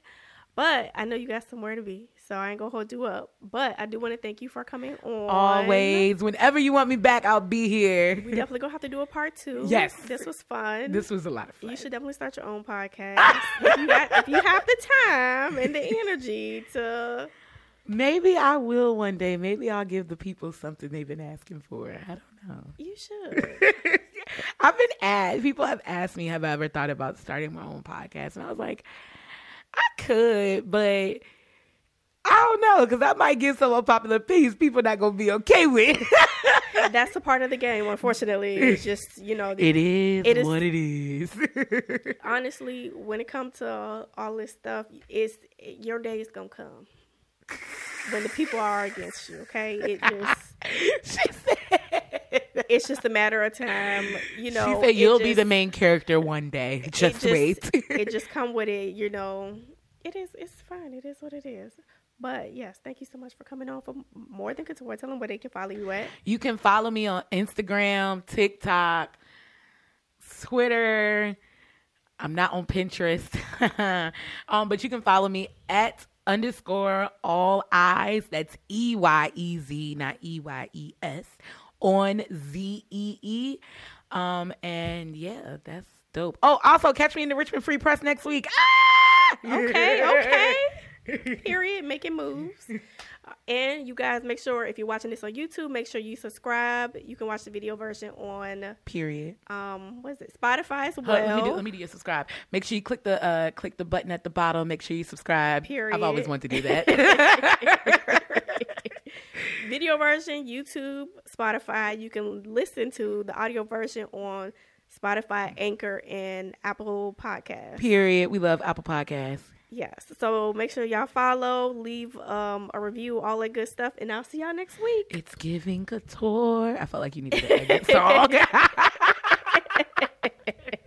But I know you got somewhere to be, so I ain't gonna hold you up. But I do want to thank you for coming on. Always, whenever you want me back, I'll be here. We [LAUGHS] definitely gonna have to do a part two. Yes. This was fun. This was a lot of fun. you should definitely start your own [LAUGHS] podcast if, you got, if you have the time and the energy to. Maybe I will one day. Maybe I'll give the people something they've been asking for. I don't know. You should. [LAUGHS] I've been asked. People have asked me, "Have I ever thought about starting my own podcast?" And I was like, I could, but I don't know because I might get some unpopular opinions people not gonna be okay with. [LAUGHS] That's a part of the game. Unfortunately, [LAUGHS] it's just you know. it is It is- what it is. honestly, when it comes to all this stuff, it's your day is gonna come when the people are against you. Okay, it [LAUGHS] just she said. it's just a matter of time. You know, she said you'll be the main character one day. it Just, wait. it just come with it. You know, it is. It's fine. It is what it is. But yes, thank you so much for coming on for more than couture. Tell them where they can follow you at. You can follow me on Instagram, TikTok, Twitter. I'm not on Pinterest. [LAUGHS] um, but you can follow me at underscore all eyes. That's E Y E Z, not E Y E S, on Z E E. Um, and yeah, that's dope. Oh, also catch me in the Richmond Free Press next week. Ah! Okay, okay. [LAUGHS] Period. Making moves. Uh, And you guys make sure if you're watching this on YouTube, make sure you subscribe. You can watch the video version on Period. um what is it? Spotify as well. let me do let me do your subscribe. Make sure you click the uh click the button at the bottom. Make sure you subscribe. Period. I've always wanted to do that. [LAUGHS] video version, YouTube, Spotify. You can listen to the audio version on Spotify, Anchor, and Apple Podcasts. Period. We love Apple Podcasts. Yes. So make sure y'all follow, leave um, a review, all that good stuff, and I'll see y'all next week. It's giving couture. I felt like you needed to add that song. [LAUGHS]